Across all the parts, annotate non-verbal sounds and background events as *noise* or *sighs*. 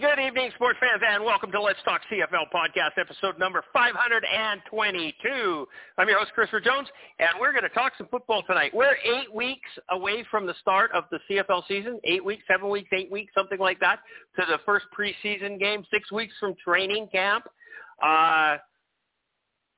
good evening, sports fans, and welcome to Let's Talk CFL podcast, episode number 522. I'm your host, Christopher Jones, and we're going to talk some football tonight. We're eight weeks away from the start of the CFL season, eight weeks, seven weeks, eight weeks, something like that, to the first preseason game, six weeks from training camp. Uh,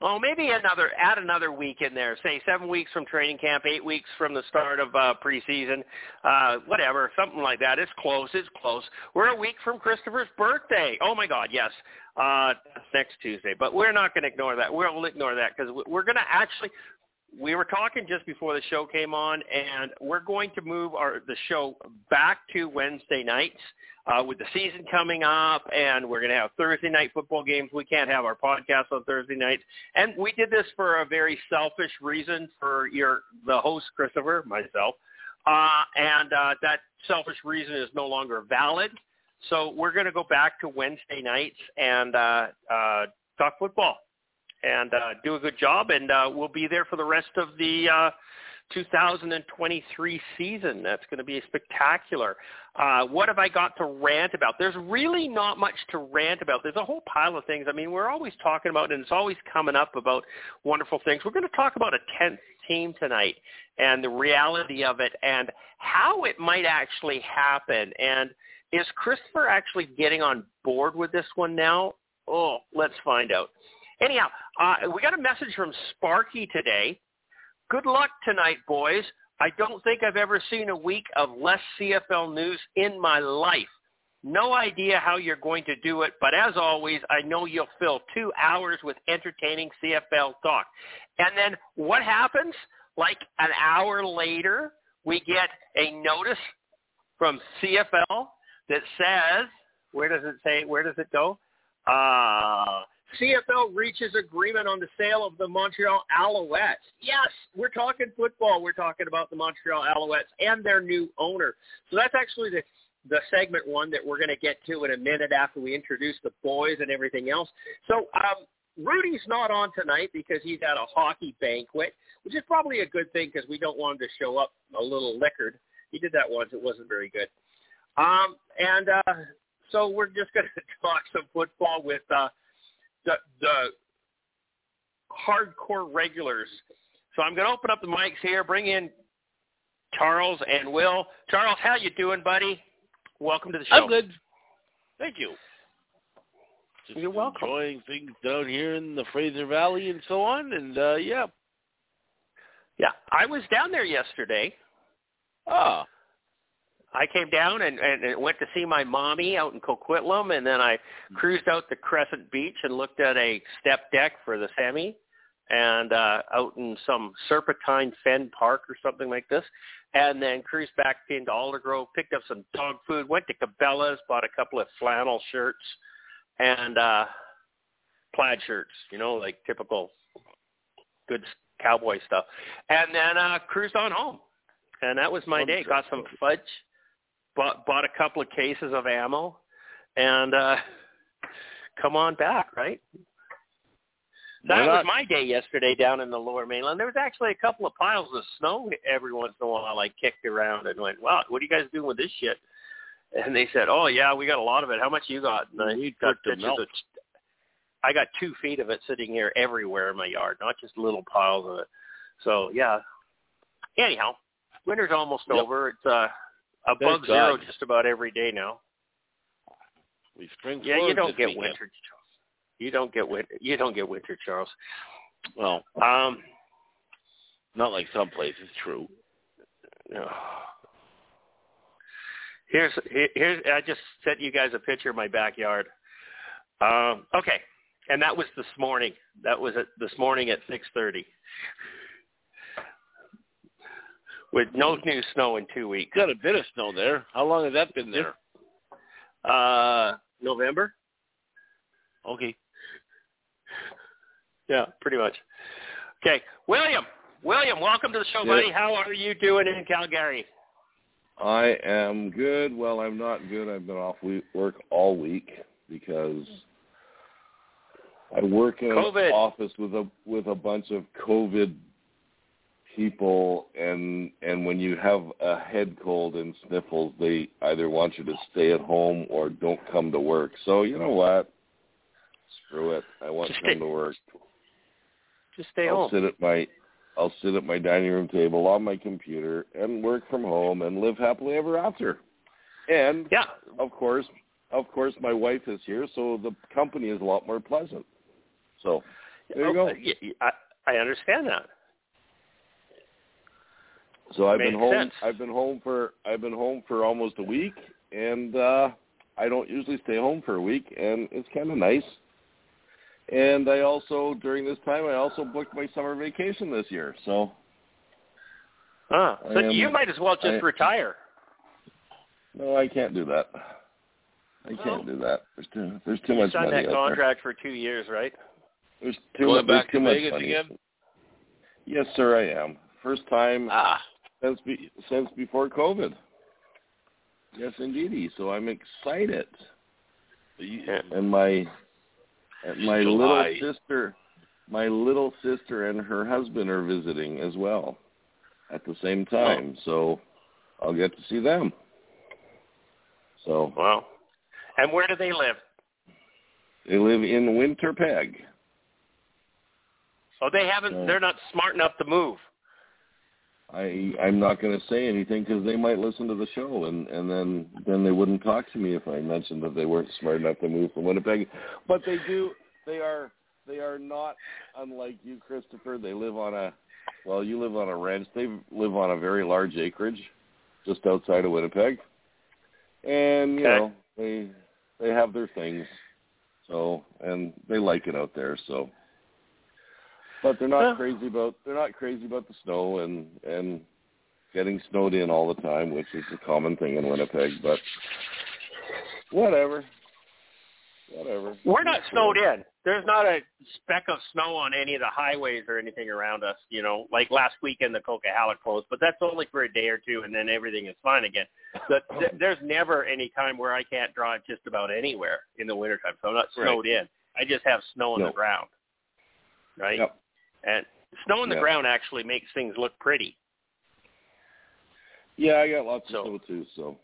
Oh, maybe another add another week in there. Say seven weeks from training camp, eight weeks from the start of uh, preseason, uh, whatever, something like that. It's close. It's close. We're a week from Christopher's birthday. Oh my God, yes, uh, next Tuesday. But we're not going to ignore that. We'll ignore that because we're going to actually. We were talking just before the show came on, and we're going to move our the show back to Wednesday nights uh, with the season coming up, and we're going to have Thursday night football games. We can't have our podcast on Thursday nights, and we did this for a very selfish reason for your the host Christopher, myself, uh, and uh, that selfish reason is no longer valid. So we're going to go back to Wednesday nights and uh, uh, talk football and uh, do a good job, and uh, we'll be there for the rest of the. Uh, 2023 season. That's going to be spectacular. Uh, what have I got to rant about? There's really not much to rant about. There's a whole pile of things. I mean, we're always talking about, and it's always coming up about wonderful things. We're going to talk about a 10th team tonight and the reality of it and how it might actually happen. And is Christopher actually getting on board with this one now? Oh, let's find out. Anyhow, uh, we got a message from Sparky today Good luck tonight, boys. I don't think I've ever seen a week of less CFL news in my life. No idea how you're going to do it, but as always, I know you'll fill two hours with entertaining CFL talk. And then what happens? Like an hour later, we get a notice from CFL that says, where does it say, where does it go? Uh, CFL reaches agreement on the sale of the Montreal Alouettes. Yes, we're talking football. We're talking about the Montreal Alouettes and their new owner. So that's actually the the segment one that we're going to get to in a minute after we introduce the boys and everything else. So um, Rudy's not on tonight because he's at a hockey banquet, which is probably a good thing because we don't want him to show up a little liquored. He did that once; it wasn't very good. Um, and uh, so we're just going *laughs* to talk some football with. Uh, the, the hardcore regulars. So I'm going to open up the mics here, bring in Charles and Will. Charles, how you doing, buddy? Welcome to the show. I'm good. Thank you. Just You're welcome. Enjoying things down here in the Fraser Valley and so on, and uh yeah. Yeah, I was down there yesterday. Ah. I came down and, and went to see my mommy out in Coquitlam, and then I cruised out to Crescent Beach and looked at a step deck for the semi, and uh, out in some Serpentine Fen Park or something like this, and then cruised back into Aldergrove, picked up some dog food, went to Cabela's, bought a couple of flannel shirts and uh, plaid shirts, you know, like typical good cowboy stuff, and then uh, cruised on home. And that was my day. Got some fudge bought bought a couple of cases of ammo, and uh, *laughs* come on back, right? That was my day yesterday down in the lower mainland. There was actually a couple of piles of snow every once in a while I kicked around and went, wow, what are you guys doing with this shit? And they said, oh, yeah, we got a lot of it. How much you got? And I You got pictures melt. of, I got two feet of it sitting here everywhere in my yard, not just little piles of it. So, yeah. Anyhow, winter's almost Yep. over. It's uh, above Thank zero God. just about every day now. We spring Yeah, you don't get winter, Charles. You don't get winter. You don't get winter, Charles. Well, Um, not like some places. True. here's here's. I just sent you guys a picture of my backyard. Um, okay, and that was this morning. That was at this morning at six thirty. With no new snow in two weeks. Got a bit of snow there. How long has that been there? Uh, November. Okay. Yeah, pretty much. Okay, William. William, welcome to the show, Yeah. buddy. How are you doing in Calgary? I am good. Well, I'm not good. I've been off we- work all week because I work in COVID. an office with a with a bunch of COVID people, and and when you have a head cold and sniffles, they either want you to stay at home or don't come to work. So you know what? Screw it. I Just to come stay- to work. Just stay I'll home. sit at my I'll sit at my dining room table on my computer and work from home and live happily ever after. And Yeah. of course, of course, my wife is here, so the company is a lot more pleasant. So there you Oh, go. I, I understand that. So I've been home. sense. I've been home for I've been home for almost a week, and uh I don't usually stay home for a week, and it's kind of nice. And I also during this time I also booked my summer vacation this year. So Ah, so am- you might as well just I- retire. no, I can't do that. I can't do that. There's too there's too you much signed money that out there. contract for two years, right? There's too Going much. back too to much Vegas money. again? Yes, sir, I am. First time Ah. Since be, since before COVID. Yes, indeedy. So I'm excited. And my and my July. little sister, my little sister and her husband are visiting as well at the same oh. time. So I'll get to see them. So Wow. And where do they live? they live in Winterpeg. Oh, they haven't. So- They're not smart enough to move. I I'm not going to say anything because they might listen to the show and and then then they wouldn't talk to me if I mentioned that they weren't smart enough to move from Winnipeg. But they do. They are they are not unlike you, Christopher. They live on a well, you live on a ranch. They live on a very large acreage just outside of Winnipeg, and you Okay. know they they have their things. So and they like it out there. So but they're not crazy about they're not crazy about the snow and and getting snowed in all the time, which is a common thing in Winnipeg. But whatever, whatever. We're not snowed in. There's not a speck of snow on any of the highways or anything around us. You know, like last weekend the Coquihalla closed, but that's only for a day or two, and then everything is fine again. But *laughs* th- there's never any time where I can't drive just about anywhere in the wintertime. So I'm not Right. snowed in. I just have snow on No. the ground, right? Yep. And snow on the Yeah. ground actually makes things look pretty. Yeah, I got lots So- of snow too, so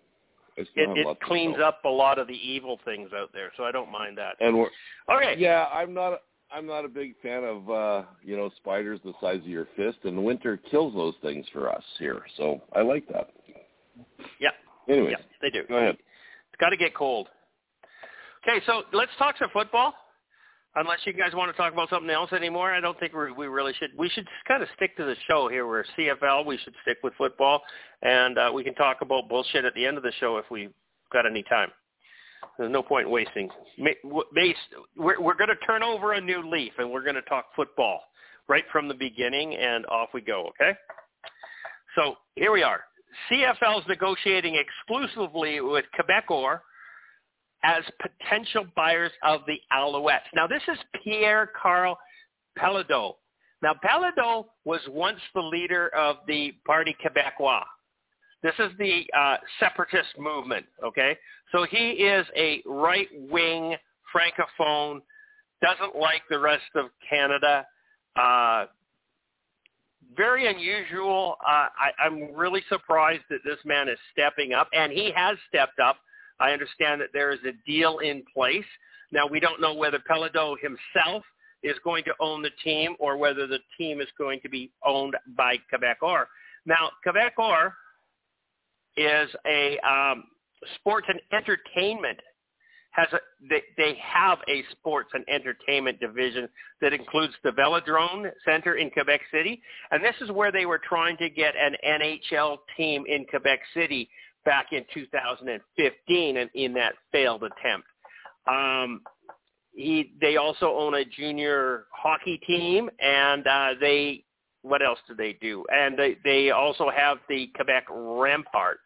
It, it cleans up a lot of the evil things out there, so I don't mind that. And we're Okay. yeah, I'm not I'm not a big fan of uh, you know spiders the size of your fist, and winter kills those things for us here. So I like that. Yeah. Anyways, Yeah, they do. go ahead. It's got to get cold. Okay, so let's talk some football. Unless you guys want to talk about something else anymore, I don't think we really should. We should kind of stick to the show here. We're CFL. We should stick with football, and uh, we can talk about bullshit at the end of the show if we've got any time. There's no point in wasting. We're we're going to turn over a new leaf, and we're going to talk football right from the beginning, and off we go. Okay. So here we are. CFL is negotiating exclusively with Quebecor as potential buyers of the Alouettes. Now, this is Pierre Karl Péladeau. Now, Pelado was once the leader of the Parti Québécois. This is the uh, separatist movement, okay? So he is a right-wing francophone, doesn't like the rest of Canada. Uh, very unusual. Uh, I, I'm really surprised that this man is stepping up, and he has stepped up. I understand that there is a deal in place. Now, we don't know whether Péladeau himself is going to own the team or whether the team is going to be owned by Quebecor. Now, Quebecor is a um, sports and entertainment has a they, they have a sports and entertainment division that includes the Videotron Center in Quebec City, and this is where they were trying to get an NHL team in Quebec City back in 2015, and in that failed attempt. Um, he they also own a junior hockey team, and uh, they what else do they do? And they they also have the Quebec Ramparts.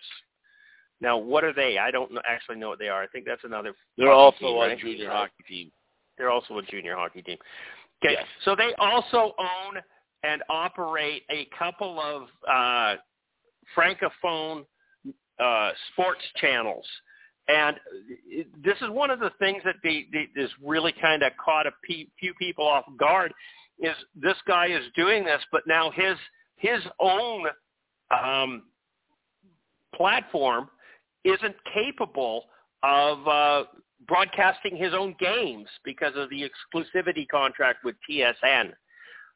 Now, what are they? I don't actually know what they are. I think that's another. They're also team, a right? junior hockey team. They're also a junior hockey team. Okay, Yes. so they also own and operate a couple of uh, francophone uh, sports channels. And this is one of the things that the, the, this really kind of caught a pe- few people off guard. Is this guy is doing this, but now his his own um, platform isn't capable of uh, broadcasting his own games because of the exclusivity contract with TSN.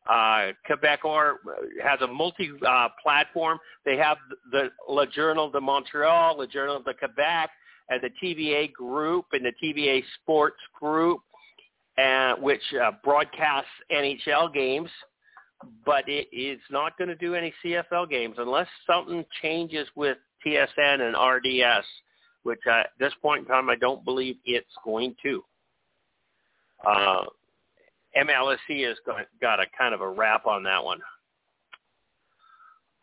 Uh, Quebecor has a multi-platform. they have the Le Journal de Montreal, Le Journal de Quebec, and the TVA group and the TVA Sports group, uh, which uh, broadcasts NHL games. But it is not going to do any CFL games unless something changes with TSN and RDS, which uh, at this point in time I don't believe it's going to. Uh, MLSE has got, got a kind of a wrap on that one.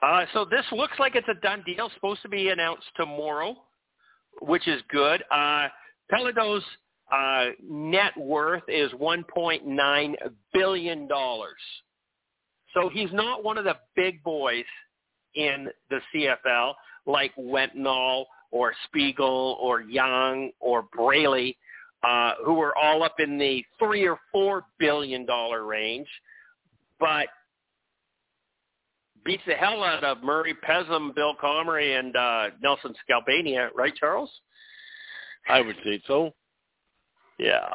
Uh, so this looks like it's a done deal. Supposed to be announced tomorrow, which is good. Uh, Péladeau's uh, net worth is 1.9 billion dollars. So he's not one of the big boys in the CFL like Wetenhall or Spiegel or Young or Braley uh, who were all up in the three or four billion dollar range, but beats the hell out of Murray Pezim, Bill Comrie, and uh, Nelson Skalbania, right, Charles? I would say so. Yeah,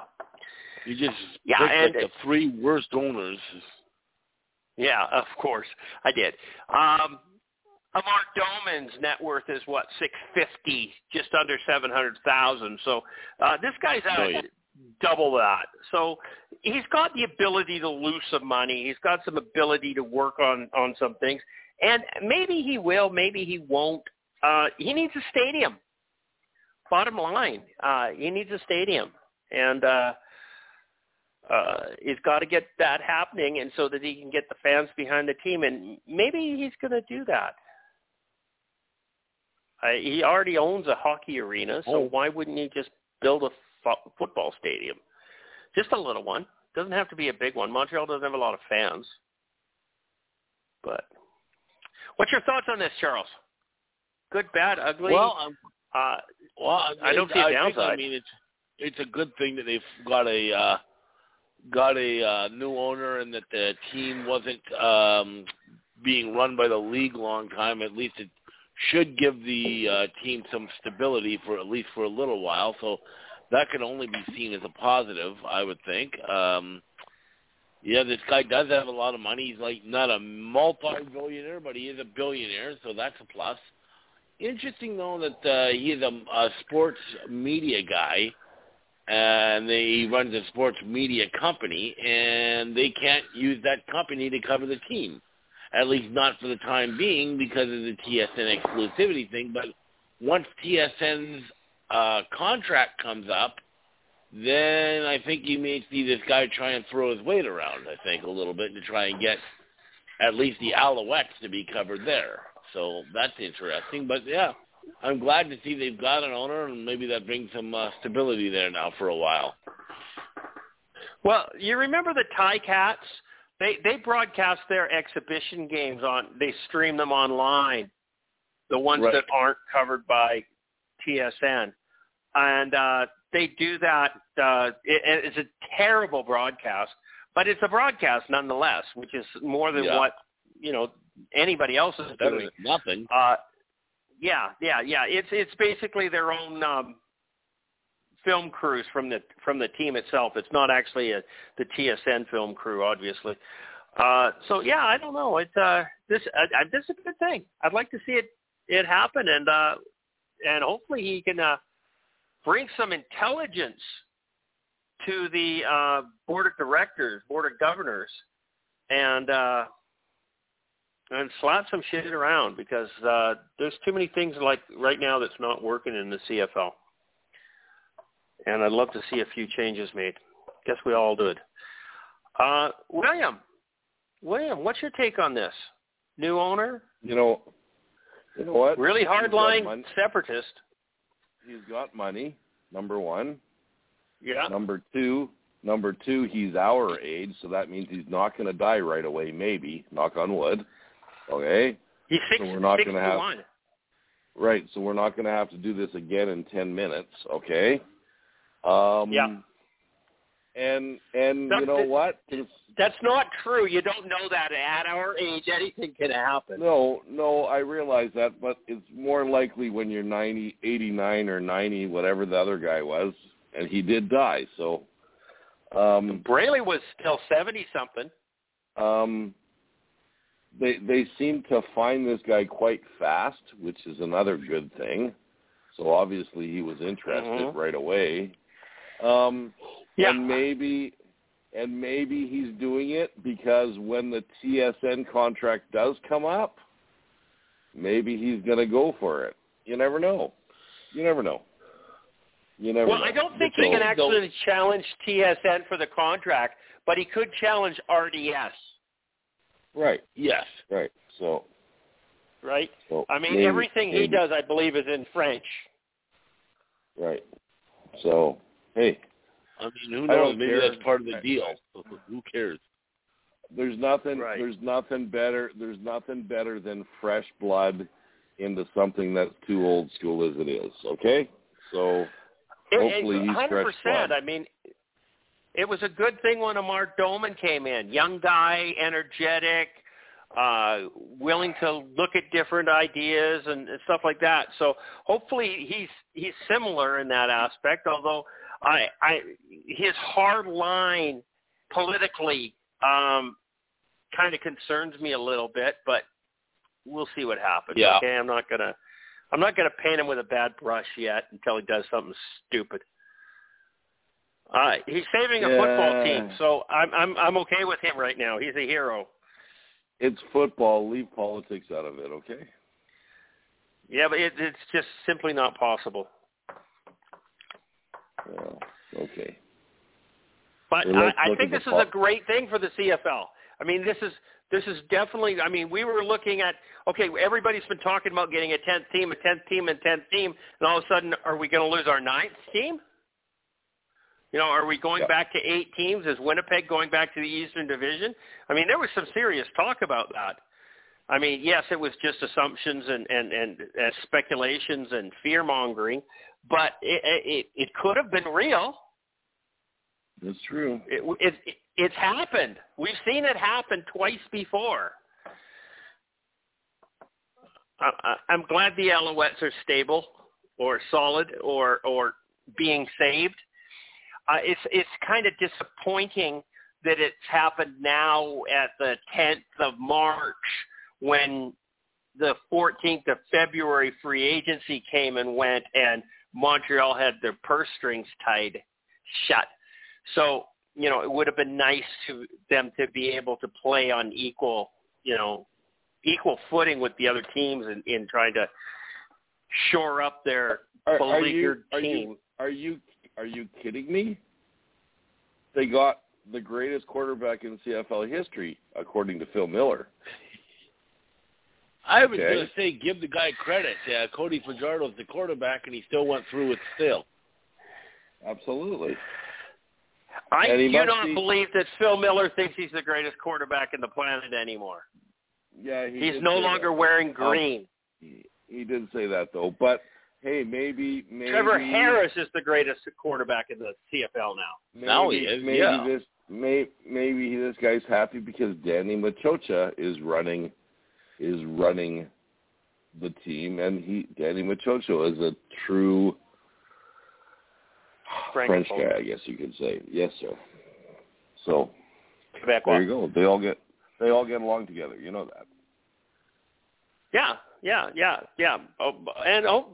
You just Yeah, picked like the three worst owners. yeah, of course I did. Um, Amar Doman's net worth is what six fifty, just under seven hundred thousand. So uh, this guy's out yeah. double that. So he's got the ability to lose some money. He's got some ability to work on on some things, and maybe he will, maybe he won't. Uh, he needs a stadium. Bottom line, uh, he needs a stadium, and uh, uh, he's got to get that happening, and so that he can get the fans behind the team, and maybe he's going to do that. Uh, he already owns a hockey arena, so Oh. why wouldn't he just build a fo- football stadium? Just a little one. Doesn't have to be a big one. Montreal doesn't have a lot of fans. But what's your thoughts on this, Charles? Good, bad, ugly? Well, I'm, uh, well, I don't see a I think, I mean, it's it's a good thing that they've got a uh, got a uh, new owner and that the team wasn't um, being run by the league long time. At least it should give the uh, team some stability for at least for a little while. So that can only be seen as a positive, I would think. Um, yeah, this guy does have a lot of money. He's like not a multi-billionaire, but he is a billionaire, so that's a plus. Interesting though that uh, he is a, a sports media guy, and they, he runs a sports media company, and they can't use that company to cover the team, at least not for the time being because of the TSN exclusivity thing. But once TSN's uh, contract comes up, then I think you may see this guy try and throw his weight around. I think a little bit to try and get at least the Alouettes to be covered there. So that's interesting. But yeah, I'm glad to see they've got an owner, and maybe that brings some uh, stability there now for a while. Well, you remember the Tie Cats? They they broadcast their exhibition games on. They stream them online. The ones Right. that aren't covered by TSN, and uh, they do that. Uh, it, it's a terrible broadcast, but it's a broadcast nonetheless, which is more than Yeah. what you know anybody else is doing. nothing. Uh, yeah, yeah, yeah. It's it's basically their own um, film crews from the from the team itself. It's not actually a, the TSN film crew, obviously. Uh, so yeah, I don't know. It's uh, this uh, uh, this is a good thing. I'd like to see it it happen, and uh, and hopefully he can uh, bring some intelligence to the uh, board of directors, board of governors, and uh, and slap some shit around because uh, there's too many things like right now that's not working in the CFL. And I'd love to see a few changes made. Guess we all did. Uh, William, William, what's your take on this? New owner, You know, you know what? really hardline separatist. he's got money. Number one. Yeah. Number two, number two, he's our age, so that means he's not going to die right away. Maybe, knock on wood. Okay. He's six, So we're not gonna have- Right. So we're not going to have to do this again in ten minutes. Okay. Um, Yeah. And and That- you know that- what? It's, That's not true. You don't know that at our age. Anything can happen. no, no, I realize that, but it's more likely when you're ninety, eighty-nine, or 90, whatever the other guy was, and he did die. So, um, Braley was still seventy something. um, they they seem to find this guy quite fast, which is another good thing. So obviously he was interested Mhm. right away. Um, Yeah. and maybe and maybe he's doing it because when the TSN contract does come up, maybe he's going to go for it. You never know. You never know. You never Well, know. I don't think So- he can actually challenge TSN for the contract, but he could challenge RDS, Right, Yes. right. So, right? so I mean, maybe- everything he does, I believe, is in French. Right. So, hey, I mean, who I knows? Maybe care. that's part of the *laughs* deal. *laughs* who cares? there's nothing Right. there's nothing better there's nothing better than fresh blood into something that's too old school as it is, okay? So, Hopefully he's fresh blood. I mean, it was a good thing when Amar Doman came in. Young guy, energetic, uh, willing to look at different ideas and, and stuff like that. So hopefully he's he's similar in that aspect. Although I, I his hard line politically um, kind of concerns me a little bit, but we'll see what happens. Yeah. Okay, I'm not gonna I'm not gonna paint him with a bad brush yet until he does something stupid. Uh, he's saving a football team, so I'm I'm I'm okay with him right now. He's a hero. it's football, leave politics out of it, okay? Yeah, but it, it's just simply not possible. Well, okay. But I, I think this is a great thing for the CFL. I mean, this is this is definitely. I mean, we were looking at okay. Everybody's been talking about getting a tenth team, a tenth team, and tenth team, and all of a sudden, are we going to lose our ninth team? You know, are we going Yeah. back to eight teams? Is Winnipeg going back to the Eastern Division? I mean, there was some serious talk about that. I mean, yes, it was just assumptions and and and uh, speculations and fear mongering, but it, it it could have been real. That's true. It, it, it, it's happened. We've seen it happen twice before. I, I'm glad the Alouettes are stable or solid or or being saved. Uh, it's it's kind of disappointing that it's happened now at the 10th of March when the 14th of February free agency came and went and Montreal had their purse strings tied shut. So, you know, it would have been nice to them to be able to play on equal, you know, equal footing with the other teams in, in trying to shore up their Are, are beleaguered team. are you are you are you kidding me? They got the greatest quarterback in CFL history, according to Phil Miller. I was Okay. going to say give the guy credit. Uh, Cody Fajardo's the quarterback, and he still went through it still. Absolutely. I and he do not be- believe that Phil Miller thinks he's the greatest quarterback in the planet anymore. Yeah, he he's no longer that. wearing green. He, he did say that though, but hey, maybe maybe Trevor Harris is the greatest quarterback in the CFL now. Maybe, Now he is, maybe yeah. this may, maybe this guy's happy because Danny Maciocia is running is running the team, and he Danny Maciocia is a true French guy, I guess you could say. Yes, sir. So Quebecois. there you go. They all get they all get along together. You know that. Yeah, yeah, yeah, yeah. Oh, and oh,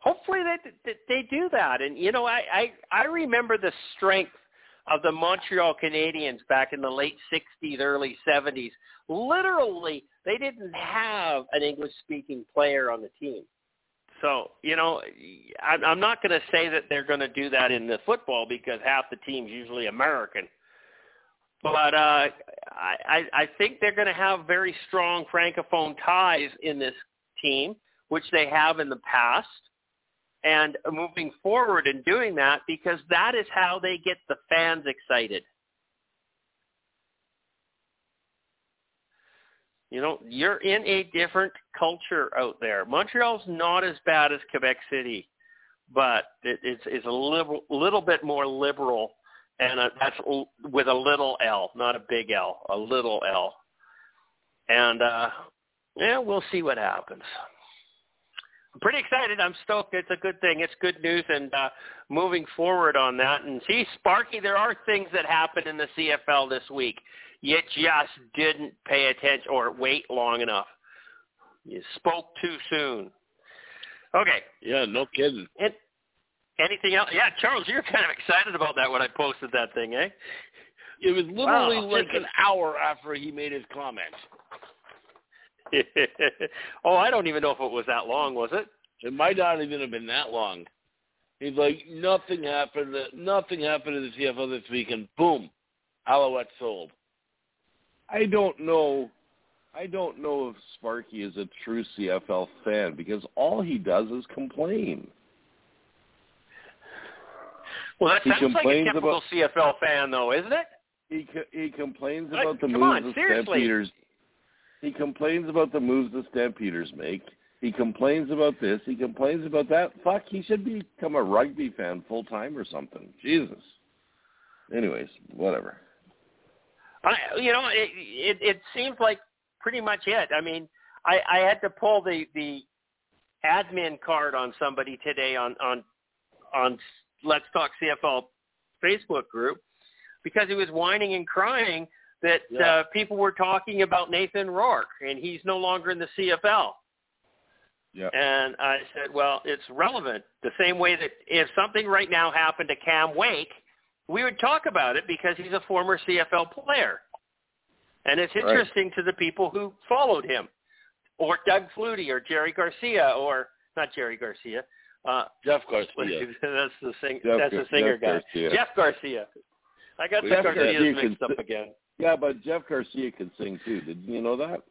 hopefully they they- they do that. And you know, I I I remember the strength of the Montreal Canadiens back in the late '60s, early '70s. Literally, they didn't have an English-speaking player on the team. So you know, I'm not going to say that they're going to do that in the football because half the team's usually American. But uh, I, I I think they're going to have very strong francophone ties in this team, which they have in the past. and moving forward and doing that because that is how they get the fans excited. You know, you're in a different culture out there. Montreal's not as bad as Quebec City, but it, it's, it's a little, little bit more liberal, and a, that's with a little L, not a big L, a little L. And uh, yeah, we'll see what happens. I'm pretty excited. I'm stoked. It's a good thing. It's good news, and uh, moving forward on that. And see, Sparky, there are things that happen in the CFL this week you just didn't pay attention or wait long enough. You spoke too soon. Okay. Yeah, no kidding. And anything else? Yeah, Charles, you're kind of excited about that when I posted that thing, eh? It was literally wow. like an hour after he made his comment. *laughs* oh, I don't even know if it was that long, was it? It might not even have been that long. He's like, nothing happened. Nothing happened in the CFO this week, and boom, Alouette sold. I don't know. I don't know if Sparky is a true CFL fan because all he does is complain. Well, that he sounds like a typical about, CFL fan, though, isn't it? He he complains about like, the moves on, the Stampeders. He complains about the moves the Stampeders make. He complains about this. He complains about that. Fuck, he should become a rugby fan full time or something. Jesus. Anyways, whatever. I, you know, it, it it seems like pretty much it. I mean, I I had to pull the the admin card on somebody today on on on Let's Talk CFL Facebook group because he was whining and crying that yeah. uh, people were talking about Nathan Rourke and he's no longer in the CFL. Yeah. And I said, well, it's relevant the same way that if something right now happened to Cam Wake – we would talk about it because he's a former CFL player. And it's interesting right. to the people who followed him, or Doug Flutie, or Jerry Garcia, or not Jerry Garcia, uh, Jeff Garcia. *laughs* that's the sing. Jeff, that's the singer Jeff guy. Garcia. Jeff Garcia. I got Jeff the Garcias mixed up again. Yeah, but Jeff Garcia can sing too. Did you know that?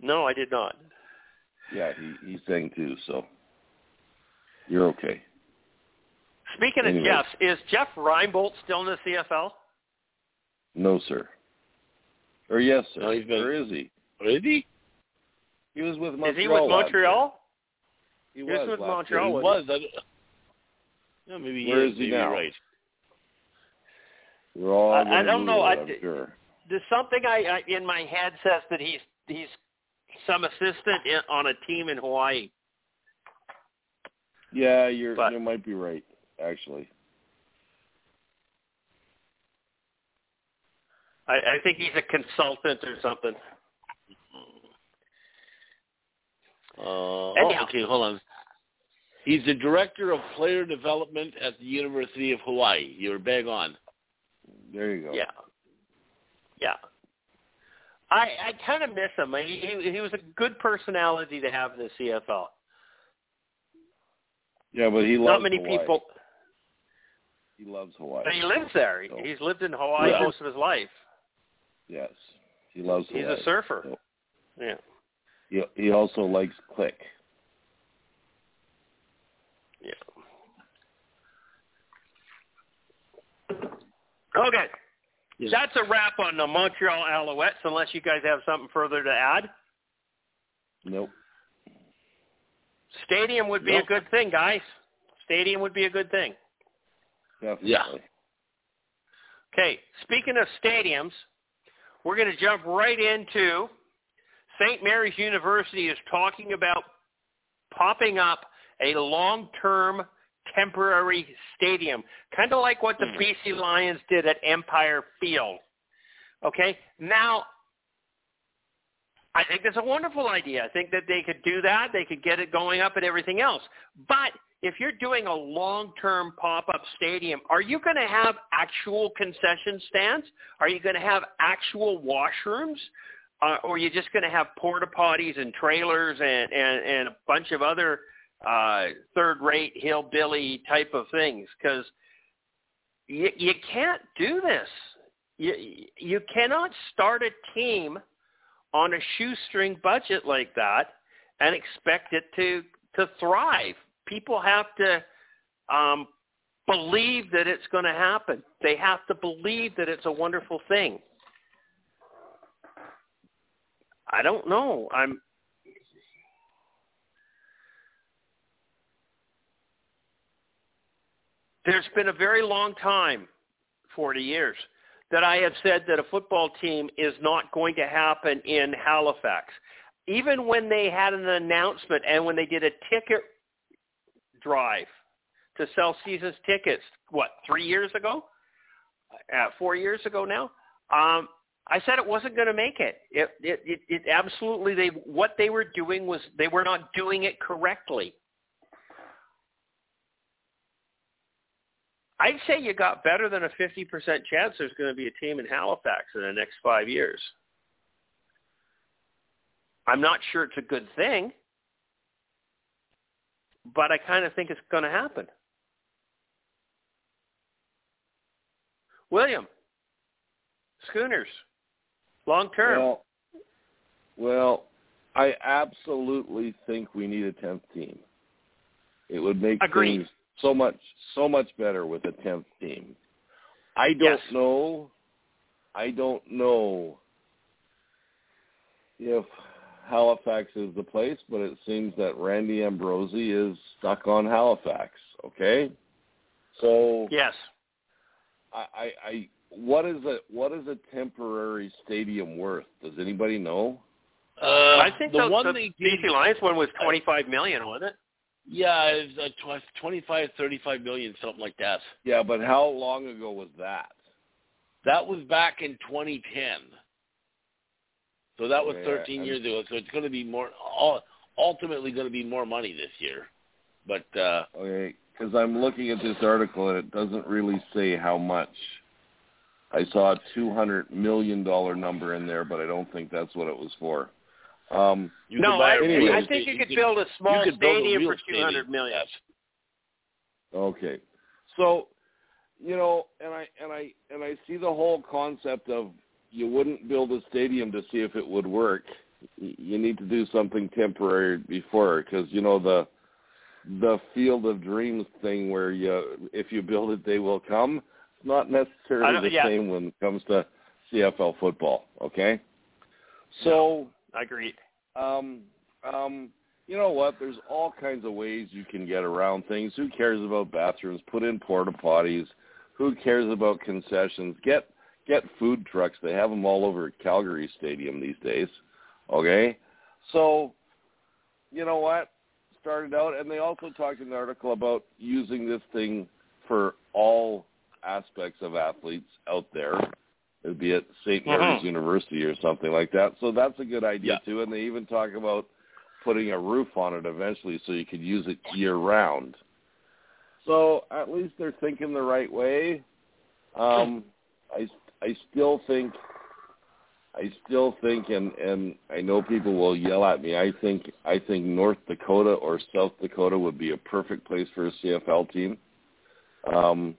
No, I did not. Yeah, he he sang too. So you're okay. Speaking of Jeff, is Jeff Reinebold still in the CFL? No, sir. Or yes, sir. No, he's been, or is he? Oh, is he? He was with Montreal. Is he with Montreal? He, he was, with Montreal. He was. I, yeah, maybe he Where is, is he now? Right. We're all. I, I don't know. I, sure. There's something I, I in my head says that he's he's some assistant in, on a team in Hawaii. Yeah, you're but, you might be right actually. I, I think he's a consultant or something. Uh, oh, okay, hold on. He's the director of player development at the University of Hawaii. You're bang on. There you go. Yeah. Yeah. I I kind of miss him. He, he he was a good personality to have in the CFL. Yeah, but he loves not many Hawaii. people. He loves Hawaii. But he lives there. So. He's lived in Hawaii yeah. most of his life. Yes, he loves. Hawaii. He's a surfer. So. Yeah. He he also likes Click. Yeah. Okay. Yeah. That's a wrap on the Montreal Alouettes, unless you guys have something further to add. Nope. Stadium would be nope. a good thing, guys. Stadium would be a good thing. Definitely. Yeah. Okay, speaking of stadiums, we're going to jump right into St. Mary's University is talking about popping up a long-term temporary stadium, kind of like what the hmm. BC Lions did at Empire Field. Okay, now I think that's a wonderful idea. I think that they could do that. They could get it going up and everything else. But if you're doing a long-term pop-up stadium, are you going to have actual concession stands? Are you going to have actual washrooms? Uh, or are you just going to have porta potties and trailers and, and, and a bunch of other uh, third-rate hillbilly type of things? Because you, you can't do this. You, you cannot start a team on a shoestring budget like that and expect it to, to thrive people have to um, believe that it's going to happen. They have to believe that it's a wonderful thing. I don't know. I'm There's been a very long time, 40 years, that I have said that a football team is not going to happen in Halifax. Even when they had an announcement and when they did a ticket drive to sell seasons tickets, what, three years ago? Uh, four years ago now? Um, I said it wasn't going to make it. It, it, it, it absolutely, they, what they were doing was they were not doing it correctly. I'd say you got better than a 50% chance there's going to be a team in Halifax in the next five years. I'm not sure it's a good thing, but I kind of think it's going to happen. William, Schooners, long term. Well, well, I absolutely think we need a tenth team. It would make Agreed. things so much so much better with a tenth team. I don't Yes. know. I don't know if Halifax is the place, but it seems that Randy Ambrosie is stuck on Halifax. Okay, so Yes. I, I, I what is a what is a temporary stadium worth? Does anybody know? Uh, I think the the, one the they BC did, Lions one was 25 million, wasn't it? yeah, it's uh, tw- 25, 35 million, something like that. Yeah, but how long ago was that? That was back in 2010. So that was Yeah, 13 I'm- years ago. So it's going to be more, ultimately going to be more money this year. But uh, Okay, because I'm looking at this article and it doesn't really say how much. I saw a two hundred million dollar number in there, but I don't think that's what it was for. Um, you no, could buy I, a anyway, I think you could build a you small could build a stadium real for 200 stadium. million. Okay, so you know, and I and I and I see the whole concept of you wouldn't build a stadium to see if it would work. You need to do something temporary before, because you know the the field of dreams thing where you if you build it they will come. It's not necessarily the yeah. same when it comes to CFL football. Okay, so. Agreed. Um, um, you know what? There's all kinds of ways you can get around things. Who cares about bathrooms? Put in porta potties. Who cares about concessions? Get get food trucks. They have them all over Calgary Stadium these days. Okay, so you know what? Started out, and they also talked in the article about using this thing for all aspects of athletes out there It'd be at St. Mary's. University or something like that. So that's a good idea Yeah. too. And they even talk about putting a roof on it eventually so you could use it year round. So at least they're thinking the right way. Um, I I still think I still think and and I know people will yell at me. I think I think North Dakota or South Dakota would be a perfect place for a CFL team. Um,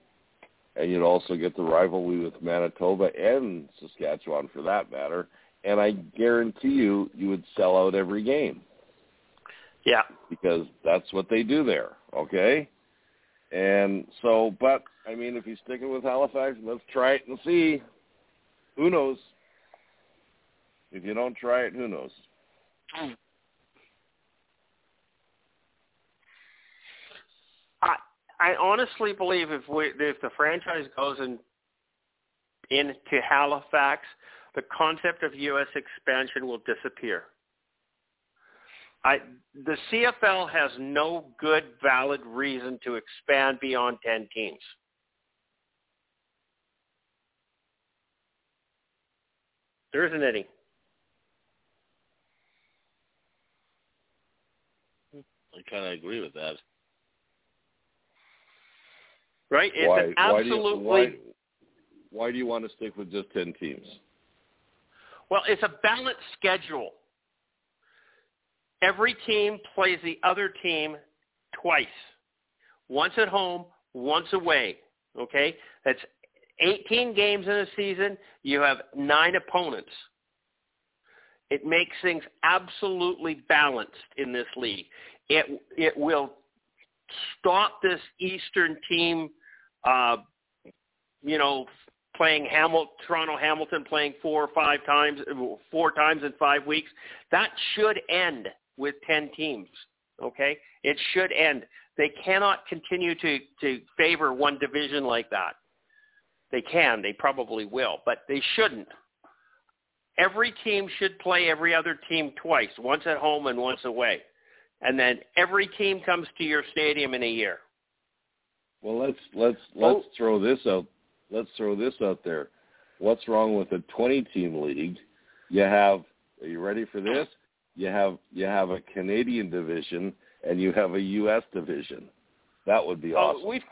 and you'd also get the rivalry with Manitoba and Saskatchewan for that matter. And I guarantee you, you would sell out every game Yeah. because that's what they do there. Okay. And so, but I mean, if you're sticking with Halifax, let's try it and see. Who knows? If you don't try it, who knows? Hmm. I I honestly believe if we if the franchise goes in into Halifax, the concept of U.S. expansion will disappear. I the CFL has no good valid reason to expand beyond ten teams. There isn't any. I kind of agree with that. Right? It's why? an why do you absolutely why, why do you want to stick with just ten teams? Well, it's a balanced schedule. Every team plays the other team twice. Once at home, once away. Okay? That's 18 games in a season. You have nine opponents. It makes things absolutely balanced in this league. It it will stop this Eastern team, uh, you know, playing Hamilton, Toronto Hamilton playing four or five times, four times in five weeks. That should end with 10 teams. Okay? It should end. They cannot continue to, to favor one division like that. They can. They probably will, but they shouldn't. Every team should play every other team twice, once at home and once away. And then every team comes to your stadium in a year. Well, let's let's let's oh. throw this out. Let's throw this out there. What's wrong with a 20-team league? You have. Are you ready for this? You have you have a Canadian division and you have a U.S. division. That would be oh, awesome. We've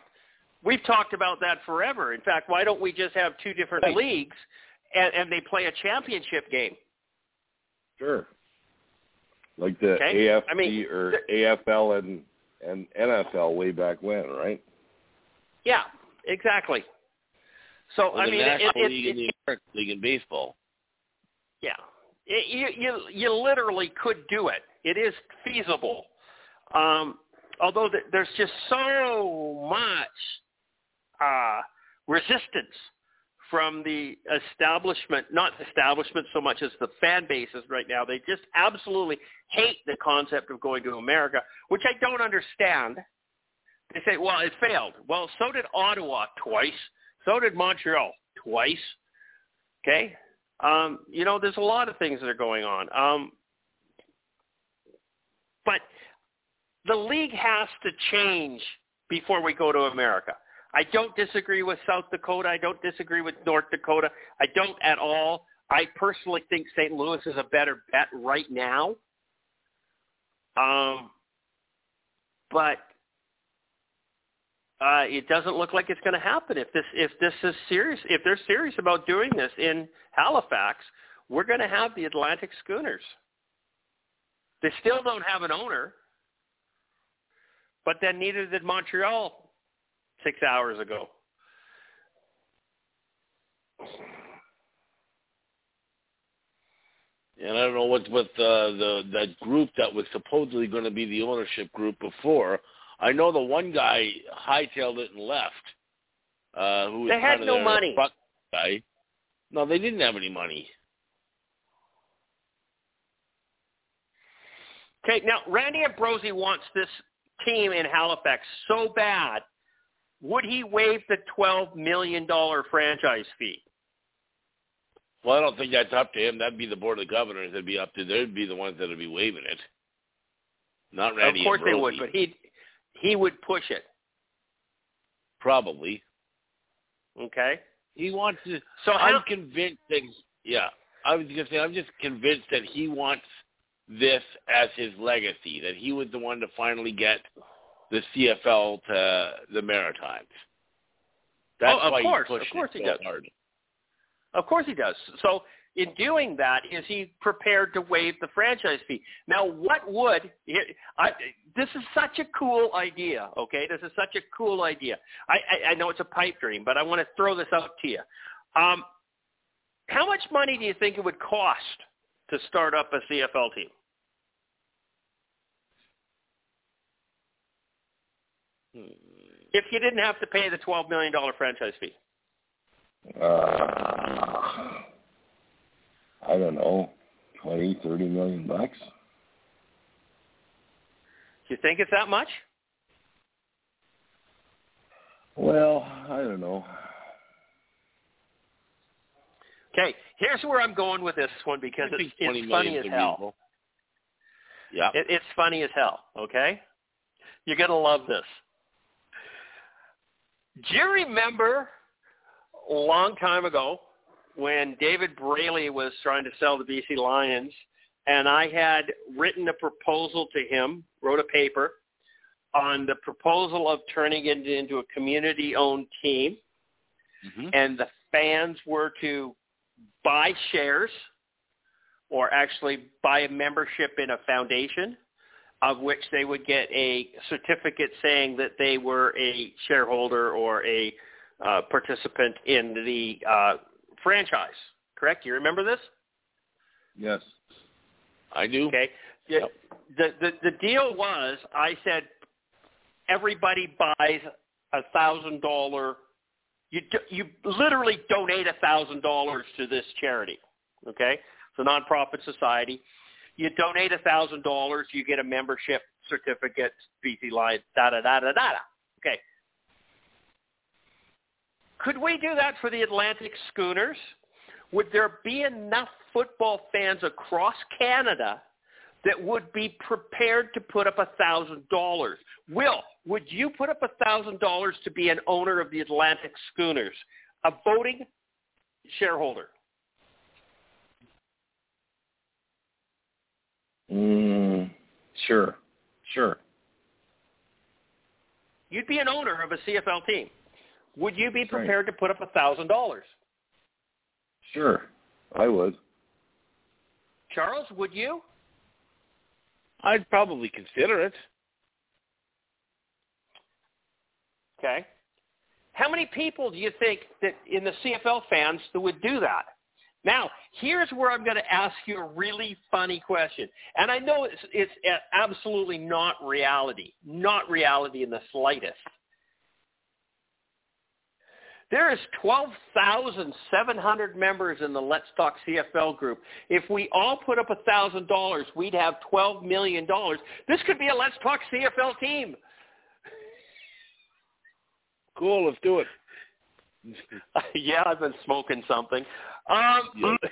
we've talked about that forever. In fact, why don't we just have two different right. leagues and, and they play a championship game? Sure. Like the okay? AFC I mean, or AFL and and NFL way back when, right? Yeah, exactly. So well, I mean, National it, it, League it, in the American League in baseball. Yeah, it, you you you literally could do it. It is feasible. Um, although there's just so much uh, resistance from the establishment, not establishment so much as the fan bases right now. They just absolutely hate the concept of going to America, which I don't understand. They say, well, it failed. Well, so did Ottawa twice. So did Montreal twice. Okay? Um, you know, there's a lot of things that are going on. Um, but the league has to change before we go to America. I don't disagree with South Dakota. I don't disagree with North Dakota. I don't at all. I personally think St. Louis is a better bet right now. Um, but uh, it doesn't look like it's going to happen. If this if this is serious, if they're serious about doing this in Halifax, we're going to have the Atlantic Schooners. They still don't have an owner, but then neither did Montreal six hours ago. And I don't know what what the the that group that was supposedly going to be the ownership group before. I know the one guy hightailed it and left. Uh, who was they had no money. Guy. No, they didn't have any money. Okay, now Randy Ambrosie wants this team in Halifax so bad would he waive the $12 million franchise fee? Well, I don't think that's up to him. That'd be the board of governors. That'd be up to. They'd be the ones that'd be waiving it. Not Randy. Of course they would, but he he would push it. Probably. Okay. He wants to. So I'm convinced that. Yeah, I was gonna say. I'm just convinced that he wants this as his legacy. That he was the one to finally get the CFL to the Maritimes. That's oh, of why course, of course he so does. Hard. Of course he does. So in doing that, is he prepared to waive the franchise fee? Now, what would I, this is such a cool idea? Okay, this is such a cool idea. I, I, I know it's a pipe dream, but I want to throw this out to you. Um, how much money do you think it would cost to start up a CFL team? If you didn't have to pay the twelve million dollar franchise fee. Uh, I don't know, twenty, thirty million bucks. Do you think it's that much? Well, I don't know. Okay, here's where I'm going with this one because it's, it's funny as hell. Yeah, it, it's funny as hell. Okay, you're gonna love this. Do you remember a long time ago when David Braley was trying to sell the BC Lions and I had written a proposal to him, wrote a paper on the proposal of turning it into a community-owned team, mm-hmm. and the fans were to buy shares or actually buy a membership in a foundation of which they would get a certificate saying that they were a shareholder or a uh, participant in the uh, franchise. Correct? You remember this? Yes, I do. Okay. Yep. The, the the deal was, I said, everybody buys a thousand dollar. You you literally donate a thousand dollars to this charity. Okay, it's a nonprofit society. You donate a thousand dollars, you get a membership certificate, BC Lions, da da da da da. Okay. Could we do that for the Atlantic Schooners? Would there be enough football fans across Canada that would be prepared to put up a thousand dollars? Will, would you put up a thousand dollars to be an owner of the Atlantic Schooners, a voting shareholder? Mm, sure, sure. You'd be an owner of a CFL team. Would you be prepared right. to put up a thousand dollars? Sure, I would. Charles, would you? I'd probably consider it. Okay. How many people do you think that in the CFL fans that would do that? Now, here's where I'm going to ask you a really funny question. And I know it's, it's absolutely not reality, not reality in the slightest. There is 12,700 members in the Let's Talk CFL group. If we all put up $1,000, we'd have $12 million. This could be a Let's Talk CFL team. Cool, let's do it. *laughs* yeah, I've been smoking something. Um, yeah. *laughs*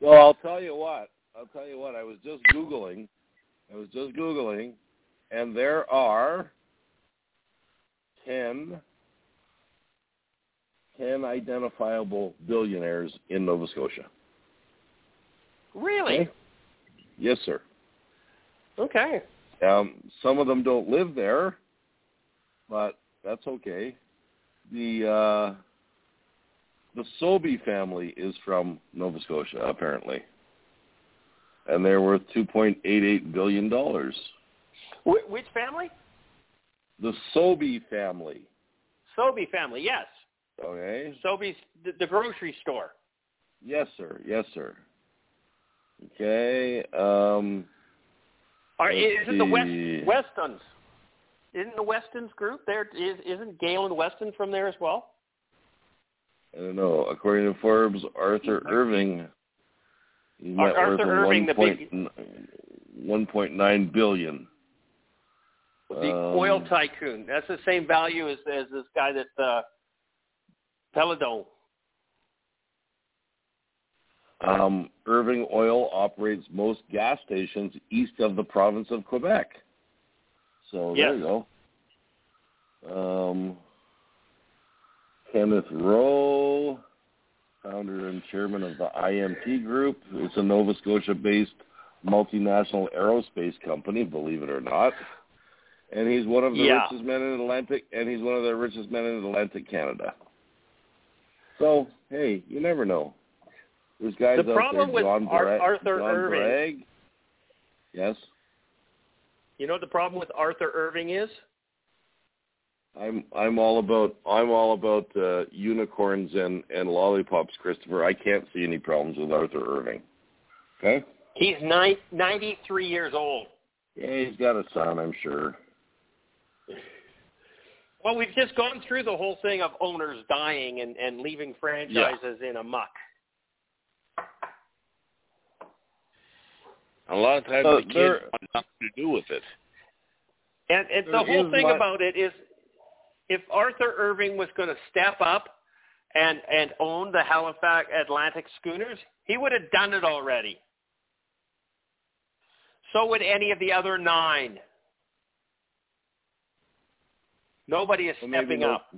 Well, I'll tell you what. I'll tell you what. I was just googling. I was just googling, and there are ten 10 identifiable billionaires in Nova Scotia. Really? Okay? Yes, sir. Okay. Um, some of them don't live there, but that's okay. The uh, the Sobey family is from Nova Scotia, apparently, and they're worth two point eight eight billion dollars. Which family? The Sobey family. Sobey family, yes. Okay. Sobeys, the, the grocery store. Yes, sir. Yes, sir. Okay. Um, Are, is it the West Westons? Isn't the Westons group there? Is, isn't Galen Weston from there as well? I don't know. According to Forbes, Arthur Irving, he's Arthur worth Irving, the big, one point nine billion. The um, oil tycoon. That's the same value as as this guy that uh, Péladeau. Um, Irving Oil operates most gas stations east of the province of Quebec. So yes. there you go. Um, Kenneth Rowe, founder and chairman of the IMP Group. It's a Nova Scotia-based multinational aerospace company, believe it or not. And he's one of the yeah. richest men in Atlantic, and he's one of the richest men in Atlantic Canada. So hey, you never know. There's guys the out problem there, with John Ar- Arthur John Irving. Bragg. Yes. You know what the problem with Arthur Irving is? I'm I'm all about I'm all about uh, unicorns and and lollipops, Christopher. I can't see any problems with Arthur Irving. Okay. He's nine, 93 years old. Yeah, he's got a son, I'm sure. Well, we've just gone through the whole thing of owners dying and, and leaving franchises yeah. in a muck. A lot of times uh, the kids want nothing to do with it. And, and the whole thing my... about it is, if Arthur Irving was going to step up and and own the Halifax Atlantic Schooners, he would have done it already. So would any of the other nine. Nobody is stepping maybe up.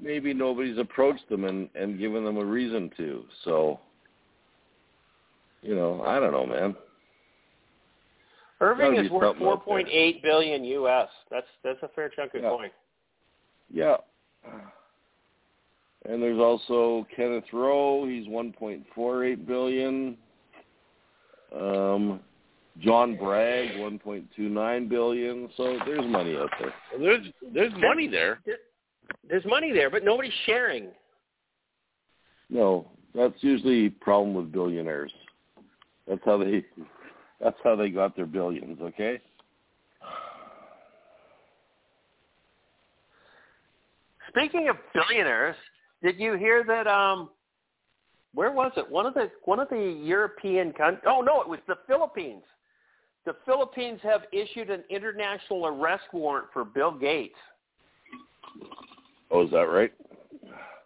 Maybe nobody's approached them and and given them a reason to. So, you know, I don't know, man. Irving is worth four point eight billion U.S. That's that's a fair chunk of yeah. coin. Yeah. And there's also Kenneth Rowe. He's 1.48 billion. Um, John Bragg, 1.29 billion. So there's money out there. There's there's money there. There's money there, but nobody's sharing. No, that's usually a problem with billionaires. That's how they that's how they got their billions, okay? Speaking of billionaires, did you hear that um where was it? One of the one of the European countries. Oh no, it was the Philippines. The Philippines have issued an international arrest warrant for Bill Gates. Oh, is that right?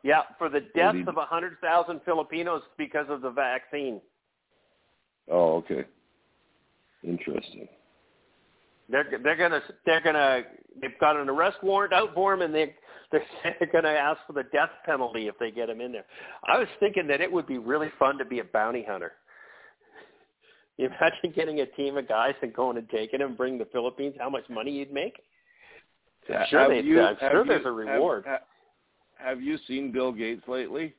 Yeah, for the deaths of 100,000 Filipinos because of the vaccine. Oh, okay. Interesting. They're they're gonna they're gonna they've got an arrest warrant out for him, and they *laughs* they're gonna ask for the death penalty if they get him in there. I was thinking that it would be really fun to be a bounty hunter. You *laughs* imagine getting a team of guys and going and taking them, bring the Philippines. How much money you'd make? I'm sure they. you- I'm sure you- there's a reward. Have, have you seen Bill Gates lately?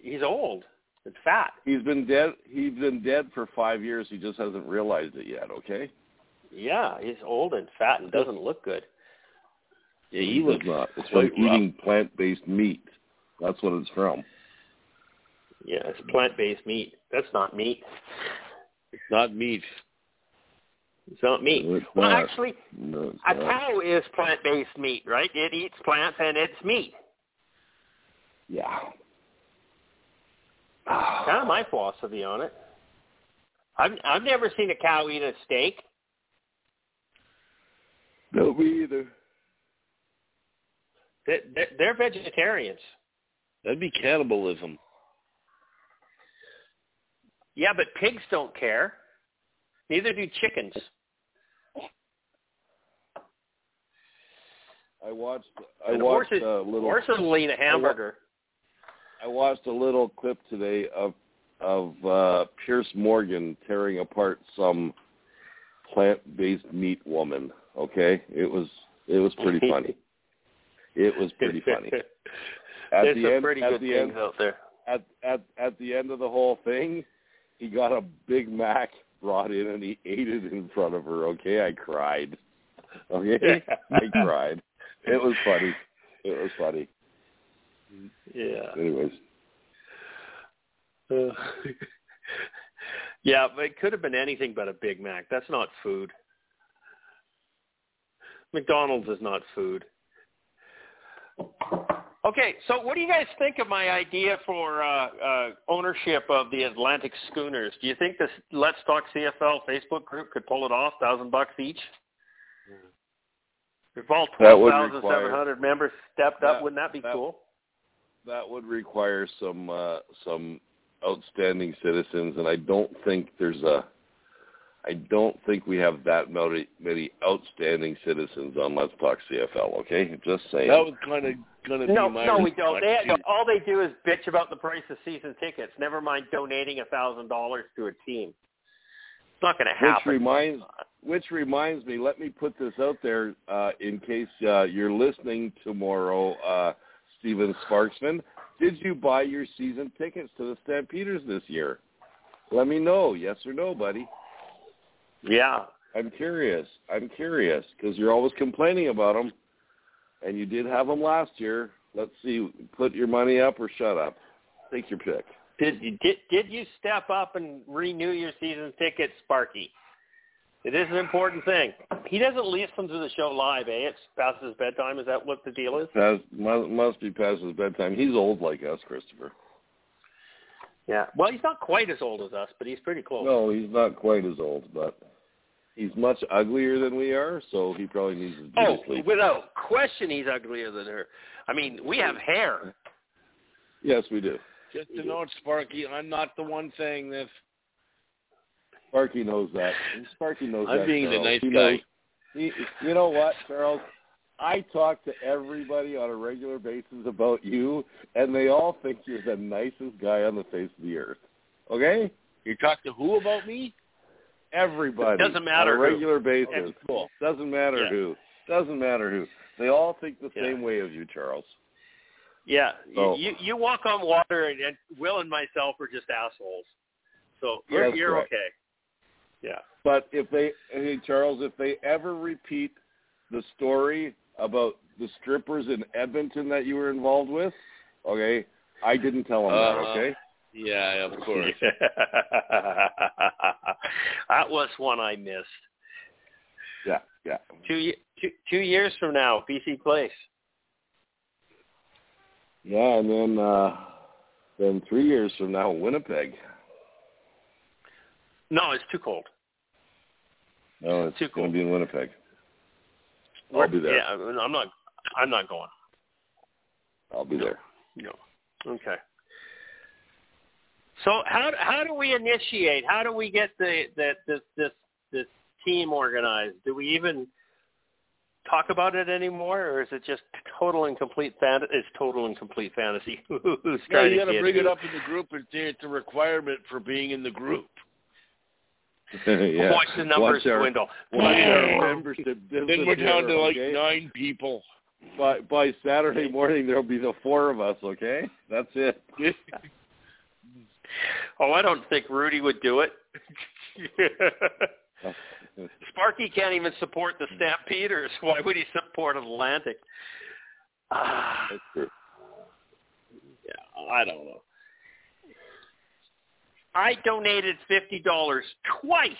He's old and fat. He's been dead. He's been dead for five years. He just hasn't realized it yet. Okay. Yeah, he's old and fat and doesn't look good. Yeah, he does looks not. It's from rough. eating plant-based meat. That's what it's from. Yeah, it's plant-based meat. That's not meat. It's not meat. It's not meat. It's Well, not. actually, No, a cow is plant-based meat, right? It eats plants and it's meat. Yeah. *sighs* Kind of my philosophy on it. I've I've never seen a cow eat a steak. No, me either. They- They're, they're vegetarians. That'd be cannibalism. Yeah, but pigs don't care. Neither do chickens. I watched. I And watched horses, a little. horses will eat a hamburger. I watched a little clip today of of uh, Piers Morgan tearing apart some plant-based meat woman. Okay, it was it was pretty *laughs* funny. It was pretty funny. *laughs* At There's the some end, pretty good things end, out there. at at at the end of the whole thing, he got a Big Mac brought in and he ate it in front of her. Okay, I cried. Okay, *laughs* I cried. It was funny. It was funny. Yeah. Anyways, Uh, *laughs* yeah, but it could have been anything but a Big Mac. That's not food. McDonald's is not food. Okay, so what do you guys think of my idea for uh, uh, ownership of the Atlantic Schooners? Do you think this Let's Talk CFL Facebook group could pull it off, thousand bucks each? If all That twelve thousand seven hundred members stepped up, wouldn't that be that- cool? That would require some uh, some outstanding citizens, and I don't think there's a. I don't think we have that many, many outstanding citizens on Let's Talk CFL. Okay, just saying. That was kind of going to be No, my no, we don't. They, all they do is bitch about the price of season tickets. Never mind donating a thousand dollars to a team. It's not going to which happen. reminds which reminds me, let me put this out there uh, in case uh, you're listening tomorrow, uh, Steven Sparksman. Did you buy your season tickets to the Stampeders this year? Let me know, yes or no, buddy. yeah, I'm curious. I'm curious because you're always complaining about them, and you did have them last year. Let's see. Put your money up or shut up. Take your pick. did did did you step up and renew your season tickets, Sparky? It is an important thing. He doesn't listen to the show live, eh? It's past his bedtime. Is that what the deal is? Past, must, must be past his bedtime. He's old like us, Christopher. Yeah. Well, he's not quite as old as us, but he's pretty close. No, he's not quite as old, but he's much uglier than we are, so he probably needs his beauty Oh, sleep. without question, he's uglier than her. I mean, we have hair. Yes, we do. Just to note, Sparky, I'm not the one saying this. Sparky knows that. Sparky knows I'm that. being the nice He guy. knows- he, you know what, Charles? I talk to everybody on a regular basis about you, and they all think you're the nicest guy on the face of the earth. Okay? You talk to who about me? Everybody. It Doesn't matter On a who. regular basis. That's cool. Doesn't matter Yeah. who. Doesn't matter who. They all think the Yeah. same way of you, Charles. Yeah, So- you you walk on water, and, and Will and myself are just assholes. So you're That's you're correct. okay. Yeah. But if they, hey Charles, if they ever repeat the story about the strippers in Edmonton that you were involved with, okay, I didn't tell them that, Uh-huh. okay? Yeah, of *laughs* course. that was one I missed. Yeah, yeah. Two, two two years from now, BC Place. Yeah, and then uh then three years from now, Winnipeg. No, it's too cold. No, it's Too cold. going cold. to be in Winnipeg. I'll We're- be there. Yeah, I'm not. I'm not going. I'll be there. No. Okay. So how how do we initiate? How do we get the that this this this team organized? Do we even talk about it anymore, or is it just total and complete fan? It's total and complete fantasy. *laughs* Who's Yeah, you to got to bring who? it up in the group and say it's a requirement for being in the group. *laughs* yeah. Watch the numbers Watch our, dwindle. watch our membership. Then we're down to like okay? nine people. By by Saturday morning, there'll be the four of us. Okay, that's it. *laughs* Oh, I don't think Rudy would do it. *laughs* Sparky can't even support the Stampeders. Why would he support Atlantic? *sighs* That's true. yeah, I don't know. I donated fifty dollars twice.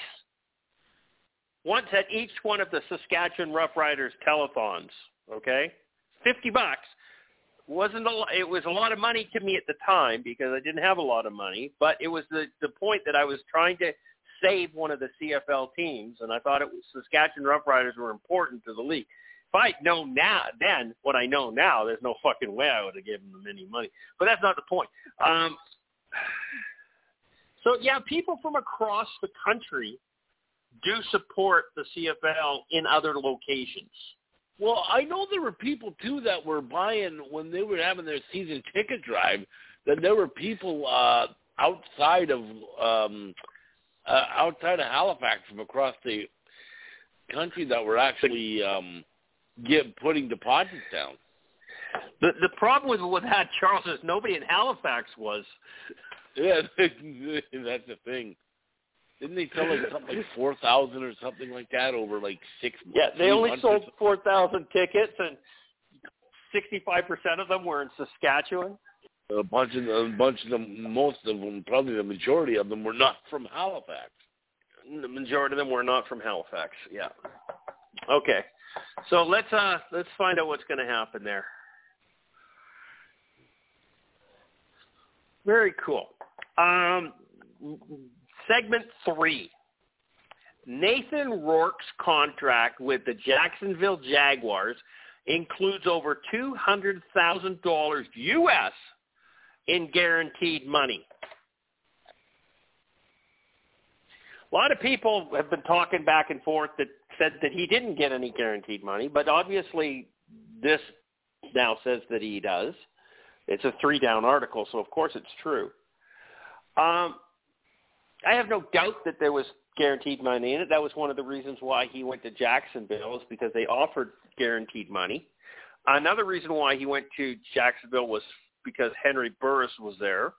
Once at each one of the Saskatchewan Rough Riders telethons. Okay, fifty bucks wasn't a. It was a lot of money to me at the time because I didn't have a lot of money. But it was the the point that I was trying to save one of the CFL teams, and I thought it was Saskatchewan Rough Riders were important to the league. If I'd known now, then what I know now, there's no fucking way I would have given them any money. But that's not the point. Um, so yeah, people from across the country do support the CFL in other locations. Well, I know there were people too that were buying when they were having their season ticket drive. That there were people uh, outside of um, uh, outside of Halifax from across the country that were actually um, get putting deposits down. The the problem with with that, Charles, is nobody in Halifax was. Yeah, *laughs* that's the thing. Didn't they sell like something like four thousand or something like that over like six? Yeah, they only sold four thousand tickets, and sixty-five percent of them were in Saskatchewan. a bunch of them, a bunch of them, most of them, probably the majority of them were not from Halifax. The majority of them were not from Halifax. Yeah. Okay. So let's uh let's find out what's going to happen there. Very cool. Um, segment three. Nathan Rourke's contract with the Jacksonville Jaguars includes over two hundred thousand dollars U.S. in guaranteed money. A lot of people have been talking back and forth that said that he didn't get any guaranteed money, but obviously this now says that he does. It's a three down article, so of course it's true. Um, I have no doubt that there was guaranteed money in it. That was one of the reasons why he went to Jacksonville is because they offered guaranteed money. Another reason why he went to Jacksonville was because Henry Burris was there,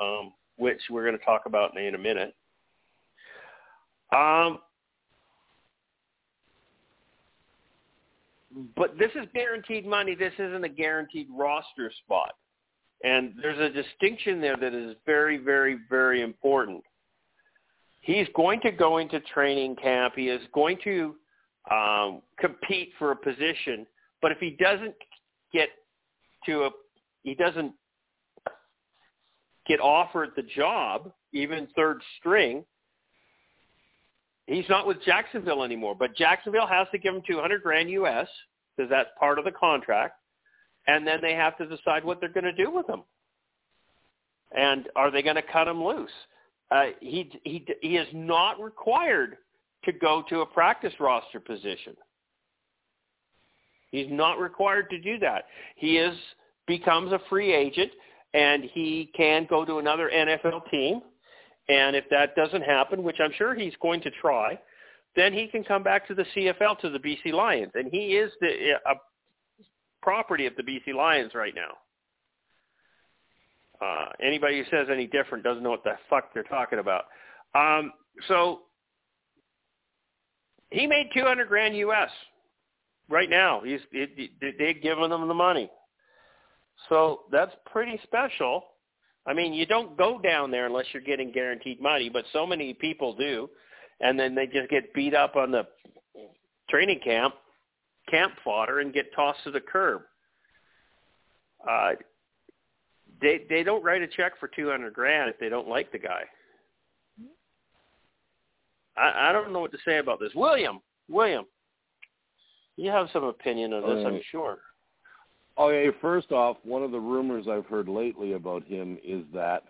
um, which we're going to talk about in a minute. Um, but this is guaranteed money. This isn't a guaranteed roster spot. And there's a distinction there that is very, very, very important. He's going to go into training camp. He is going to um, compete for a position. But if he doesn't get to a, he doesn't get offered the job, even third string, he's not with Jacksonville anymore. But Jacksonville has to give him 200 grand U.S. because that's part of the contract, and then they have to decide what they're going to do with him. And are they going to cut him loose? Uh, he he he is not required to go to a practice roster position. He's not required to do that. He is becomes a free agent, and he can go to another NFL team. And if that doesn't happen, which I'm sure he's going to try, then he can come back to the CFL to the BC Lions, and he is the a property of the BC Lions right now. Uh, anybody who says any different doesn't know what the fuck they're talking about. Um, so he made 200 grand US right now. He's it, they've given him the money, so that's pretty special. I mean, you don't go down there unless you're getting guaranteed money, but so many people do, and then they just get beat up on the training camp, camp fodder, and get tossed to the curb. uh, they they don't write a check for two hundred grand if they don't like the guy. I, I don't know what to say about this. William, William, you have some opinion on this, I'm sure. Okay, first off, one of the rumors I've heard lately about him is that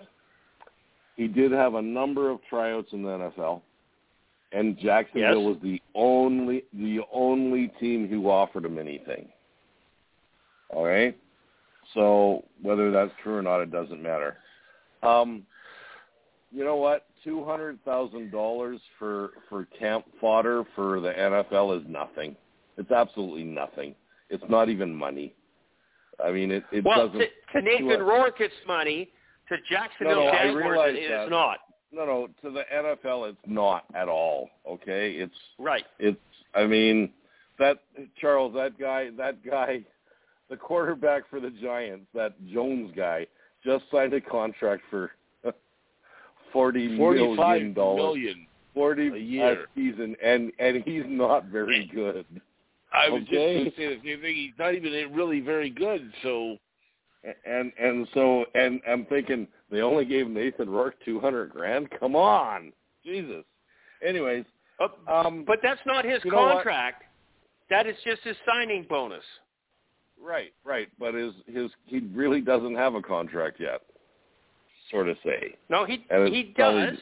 he did have a number of tryouts in the NFL, and Jacksonville Yes. was the only the only team who offered him anything. All right, so whether that's true or not, it doesn't matter. Um, you know what? Two hundred thousand dollars for for camp fodder for the NFL is nothing. It's absolutely nothing. It's not even money. I mean, it it well, doesn't. to, to Nathan Rourke, it's money. To Jacksonville No, no, Jaguars, it is not. No, no, to the NFL, it's not at all. Okay, it's Right. it's. I mean, that Charles, that guy, that guy, *laughs* the quarterback for the Giants, that Jones guy, just signed a contract for *laughs* forty million dollars, million. forty a year. season, and and he's not very good. I was Okay. just going to say the same thing. He's not even really very good. So And and so and I'm thinking they only gave Nathan Rourke two hundred grand. Come on, Jesus. Anyways, um, but that's not his You know what? contract. That is just his signing bonus. right, right. But his his he really doesn't have a contract yet. Sort of say. No, he he probably- does.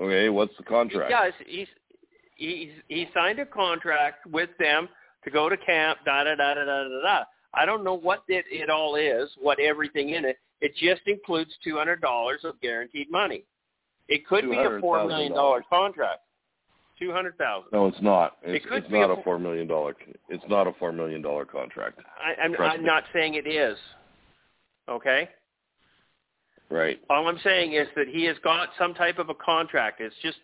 Okay, what's the He contract? does. He's he's he signed a contract with them to go to camp. Da da da da da da. da. I don't know what it, it all is, what everything in it. It just includes two hundred dollars of guaranteed money. It could be a four million dollar contract. Two hundred thousand. No, it's not. It's, It could it's be not a four million dollar. It's not a four million dollar contract. I, I'm, Trust I'm me. not saying it is. Okay. Right. All I'm saying is that he has got some type of a contract. It's just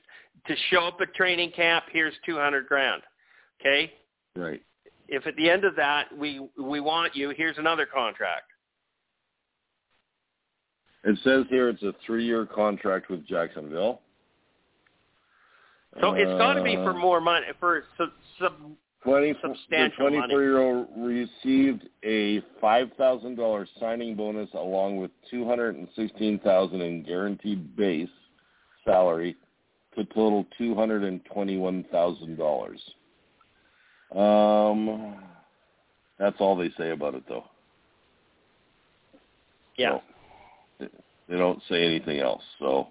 to show up at training camp. Here's two hundred grand. Okay. Right. If at the end of that we we want you, here's another contract. It says here it's a three year contract with Jacksonville. So it's got to be for Uh, more money for sub, sub, 20, substantial the money. 24-year-old received a $5,000 signing bonus along with 216000 in guaranteed base salary to total $221,000. Um, that's all they say about it, though. yeah. No, they don't say anything else. So,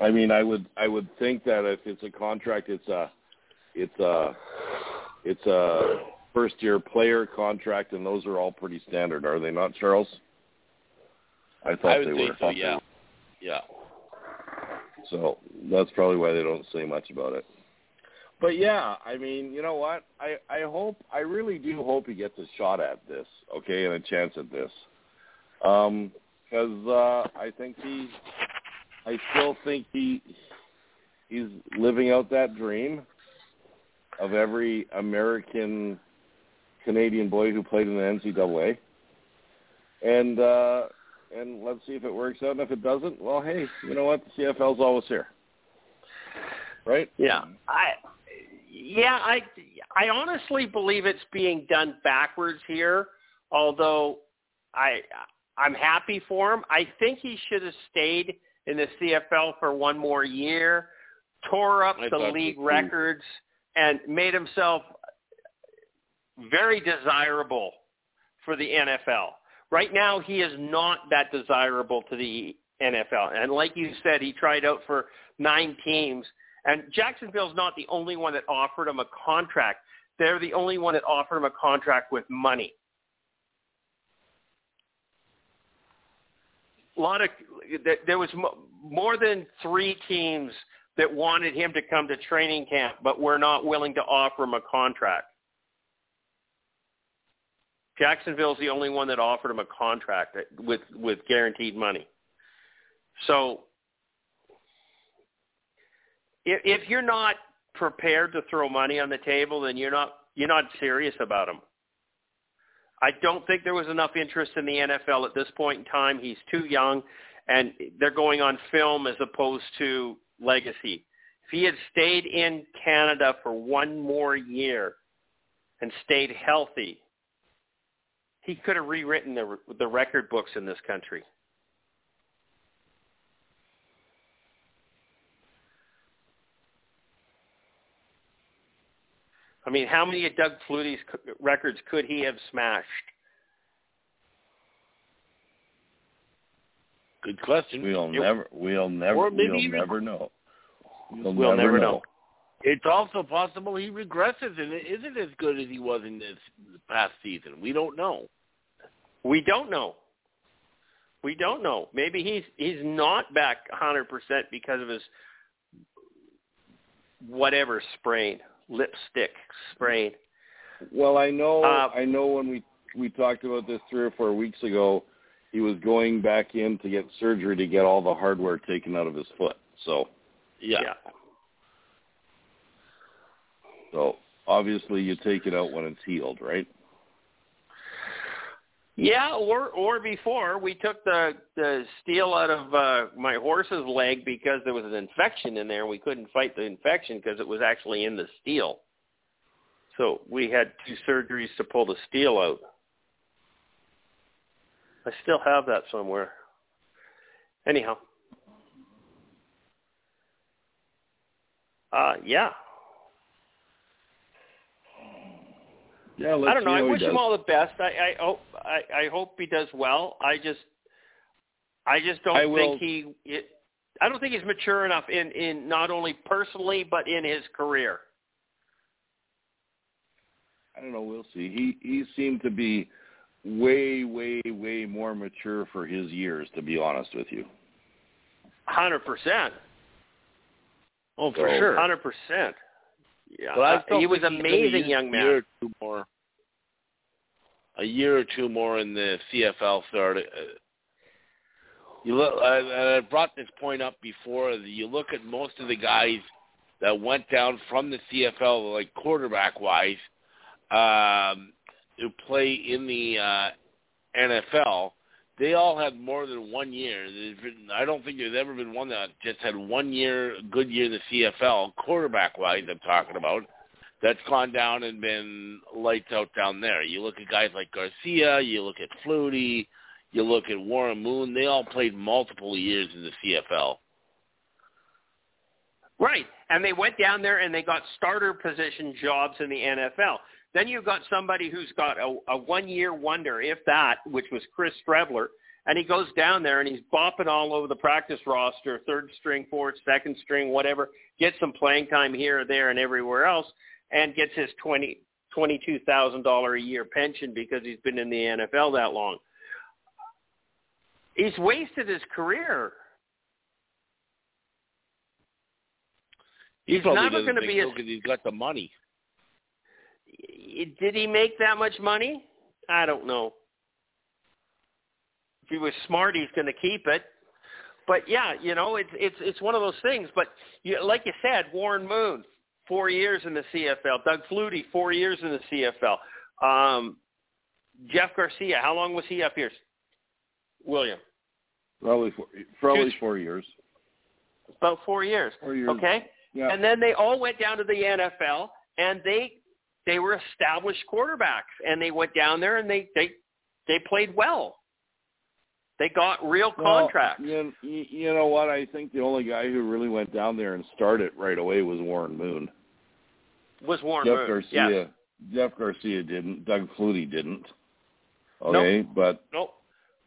I mean, I would I would think that if it's a contract, it's a it's a it's a first year player contract, and those are all pretty standard, are they not, Charles? I thought I would they say were. so. Yeah. Yeah. So that's probably why they don't say much about it. But yeah, I mean, you know what? I I hope I really do hope he gets a shot at this, okay, and a chance at this. Um cuz uh I think he I still think he he's living out that dream of every American Canadian boy who played in the NCAA. And uh and let's see if it works out. And if it doesn't, well, hey, you know what? The CFL's always here, right? Yeah. I yeah, I I honestly believe it's being done backwards here, although I I'm happy for him. I think he should have stayed in the CFL for one more year, tore up I the league records and made himself very desirable for the NFL. Right now he is not that desirable to the NFL. And like you said, he tried out for nine teams and Jacksonville's not the only one that offered him a contract. They're the only one that offered him a contract with money. A lot of there- was mo- more than three teams that wanted him to come to training camp, but were not willing to offer him a contract. Jacksonville's the only one that offered him a contract uh, with with guaranteed money. So if, if you're not prepared to throw money on the table, then you're not you're not serious about him. I don't think there was enough interest in the NFL at this point in time. He's too young, and they're going on film as opposed to legacy. If he had stayed in Canada for one more year and stayed healthy, he could have rewritten the the record books in this country. I mean, how many of Doug Flutie's records could he have smashed? Good question. We'll never, we'll never, Or maybe we'll even- never know. We'll, We'll never know. It's also possible he regresses and it isn't as good as he was in this past season. We don't know. We don't know. We don't know. Maybe he's he's not back 100% because of his whatever sprain, Lisfranc sprain. Well, I know, Uh, I know when we we talked about this three or four weeks ago, he was going back in to get surgery to get all the hardware taken out of his foot. So, Yeah. so obviously you take it out when it's healed, right? Yeah, or or before we took the the steel out of uh, my horse's leg because there was an infection in there we couldn't fight the infection because it was actually in the steel. So we had two surgeries to pull the steel out. I still have that somewhere. Anyhow. Uh yeah. Yeah, let's I don't know. I how he wish him all the best. I, I hope I, I hope he does well. I just I just don't I will- think he. It, I don't think he's mature enough in in not only personally but in his career. I don't know. We'll see. He he seemed to be way, way, way more mature for his years. To be honest with you. Hundred percent. Oh, for So- sure. Hundred percent. Yeah, uh, he was think he's gonna amazing young A man. year or two more. A year or two more in the CFL started. Uh, you look. I, I brought this point up before. You look at most of the guys that went down from the CFL, like quarterback wise, um, who play in the uh, NFL. They all had more than one year. I don't think there's ever been one that just had one year, good year in the CFL, quarterback wise. I'm talking about that's gone down and been lights out down there. You look at guys like Garcia, you look at Flutie, you look at Warren Moon. They all played multiple years in the CFL. Right. And they went down there and they got starter position jobs in the NFL. Then you've got somebody who's got a, a one-year wonder, if that, which was Chris Streveler, and he goes down there and he's bopping all over the practice roster, third string, fourth, second string, whatever, gets some playing time here or there and everywhere else, and gets his twenty twenty-two thousand dollar a year pension because he's been in the NFL that long. He's wasted his career. He He's never gonna be so as- he's got the money. Did he make that much money? I don't know. If he was smart, he's going to keep it. But yeah, you know, it's it's it's one of those things. But you, like you said, Warren Moon, four years in the CFL. Doug Flutie, four years in the CFL. Um, Jeff Garcia, how long was he up here? William, Probably four, probably Two- four years. about four years. Four years. Okay. Yeah. And then they all went down to the NFL, and they they were established quarterbacks, and they went down there and they they they played well. They got real contracts. You, you you know what? I think the only guy who really went down there and started right away was Warren Moon. Was Warren Jeff Moon? Garcia. Yes. Jeff Garcia didn't. Doug Flutie didn't. Okay, but Nope.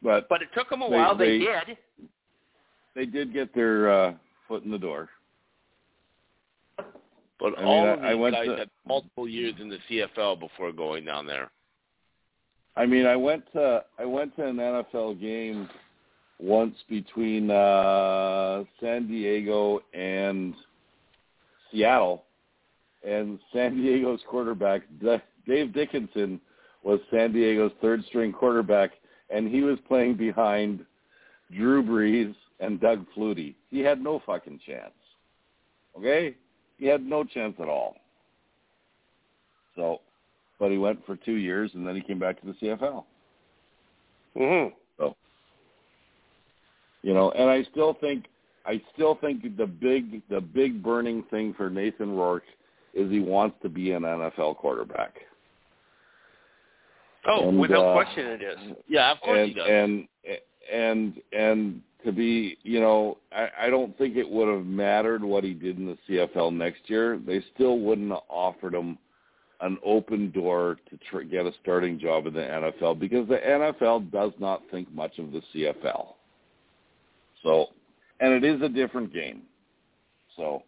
but But it took them a They- while. They, they- did. they did get their uh, foot in the door. But I mean, all I- of I these went guys to- had multiple years in the CFL before going down there. I mean, I went to I went to an NFL game once between uh San Diego and Seattle, and San Diego's quarterback Dave Dickenson was San Diego's third string quarterback, and he was playing behind Drew Brees and Doug Flutie. He had no fucking chance. Okay, he had no chance at all. So, but he went for two years, and then he came back to the CFL. Mm-hmm. So, you know and i still think i still think the big the big burning thing for nathan rourke is he wants to be an nfl quarterback Oh, And, without uh, question, it is. Yeah, of course and he does. and and and to be, you know, I, I don't think it would have mattered what he did in the CFL next year. They still wouldn't have offered him an open door to tr- get a starting job in the NFL because the NFL does not think much of the CFL. So, and it is a different game. So,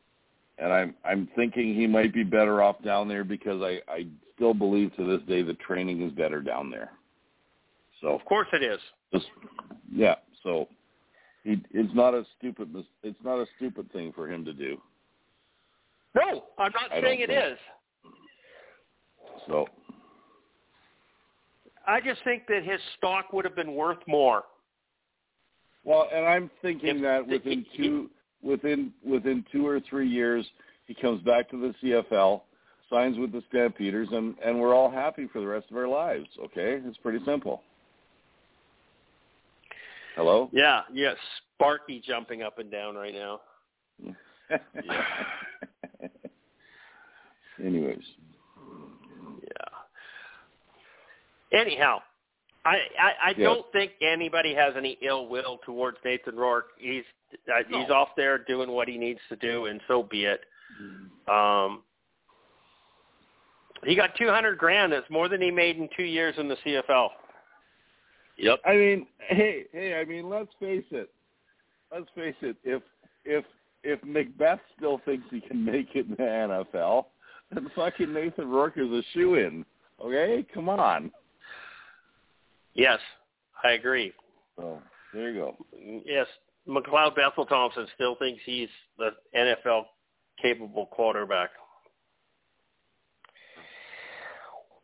and I'm I'm thinking he might be better off down there because I I still believe to this day the training is better down there. So Of course, it is. just yeah. So he it's not a stupid it's not a stupid thing for him to do. No, I'm not I saying it think- is. So I just think that his stock would have been worth more. well, and I'm thinking If- that within two within within two or three years he comes back to the CFL, signs with the Stampeders, and and we're all happy for the rest of our lives. Okay, it's pretty simple. Hello. Yeah, yes. Sparky jumping up and down right now. *laughs* Anyways, Yeah. Anyhow, I I, I Yes. don't think anybody has any ill will towards Nathan Rourke. He's uh, he's off there doing what he needs to do, and so be it. Um, he got two hundred grand. That's more than he made in two years in the CFL. Yep. I mean, hey, hey, I mean, let's face it. Let's face it. If if if Macbeth still thinks he can make it in the NFL, then fucking Nathan Rourke is a shoe in. Okay, come on. Yes, I agree. So there you go. Yes, McLeod Bethel Thompson still thinks he's the NFL capable quarterback.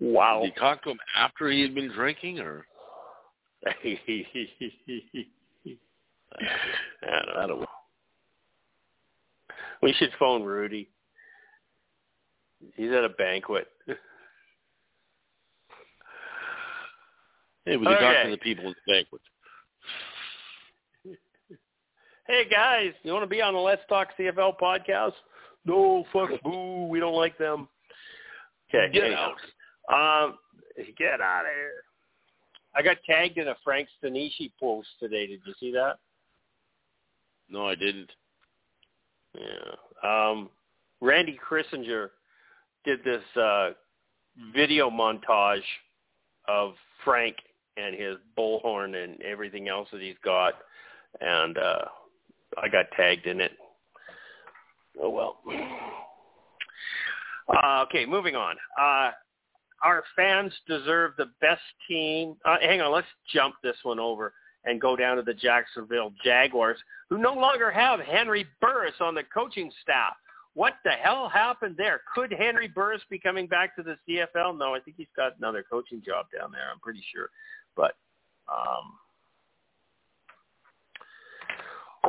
Wow. Did you talk to him after he had been drinking, or *laughs* I don't know. We should phone Rudy. He's at a banquet. hey, we can talk to the people at the banquet. Hey guys, you want to be on the Let's Talk CFL podcast? No, fuck, boo, we don't like them. Okay, Get anyhow. Um, get out of here. I got tagged in a Frank Stanishi post today. Did you see that? No, I didn't. Yeah. Um, Randy Christinger did this uh, video montage of Frank and his bullhorn and everything else that he's got, and uh, I got tagged in it. Oh well. Uh, okay, moving on. Uh, our fans deserve the best team. Uh, hang on, let's jump this one over and go down to the Jacksonville Jaguars, who no longer have Henry Burris on the coaching staff. What the hell happened there? Could Henry Burris be coming back to the CFL? No, I think he's got another coaching job down there. I'm pretty sure. But um,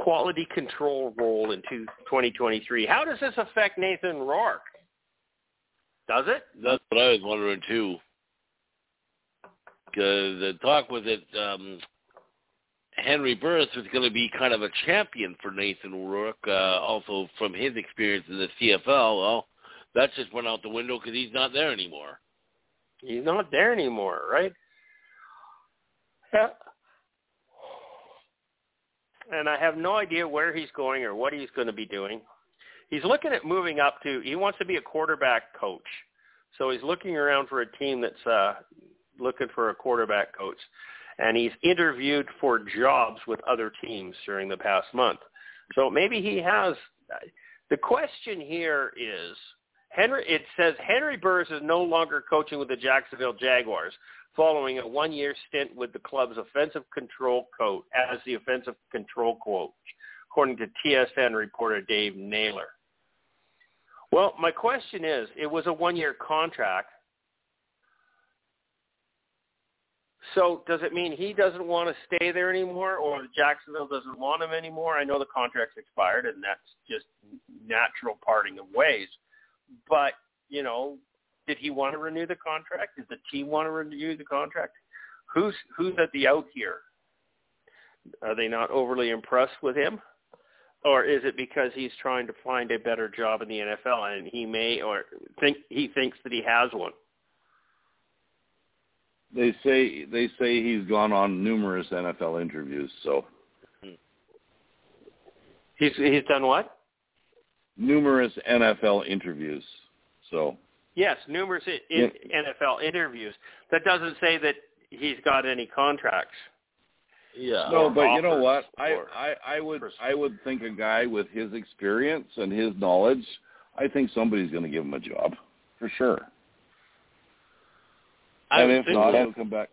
quality control role in two, 2023. How does this affect Nathan Rourke? Does it? That's what I was wondering too. Because the talk was that um, Henry Burris was going to be kind of a champion for Nathan Rourke, uh, also from his experience in the CFL. Well, that just went out the window because he's not there anymore. He's not there anymore, right? Yeah. And I have no idea where he's going or what he's going to be doing. He's looking at moving up to. He wants to be a quarterback coach, so he's looking around for a team that's uh, looking for a quarterback coach, and he's interviewed for jobs with other teams during the past month. So maybe he has. The question here is Henry. It says Henry Burris is no longer coaching with the Jacksonville Jaguars, following a one-year stint with the club's offensive control coach as the offensive control coach, according to TSN reporter Dave Naylor. Well, my question is, it was a one-year contract. So does it mean he doesn't want to stay there anymore or Jacksonville doesn't want him anymore? I know the contract's expired and that's just natural parting of ways. But, you know, did he want to renew the contract? Did the team want to renew the contract? Who's who's at the out here? Are they not overly impressed with him? Or is it because he's trying to find a better job in the NFL and he may or think he thinks that he has one? They say they say he's gone on numerous NFL interviews. So hmm. He's he's done what? numerous NFL interviews. So Yes, numerous i in NFL interviews. That doesn't say that he's got any contracts. Yeah. no, but you know what? I, I I would I would think a guy with his experience and his knowledge, I think somebody's going to give him a job for sure. I and if not, so. he'll come back.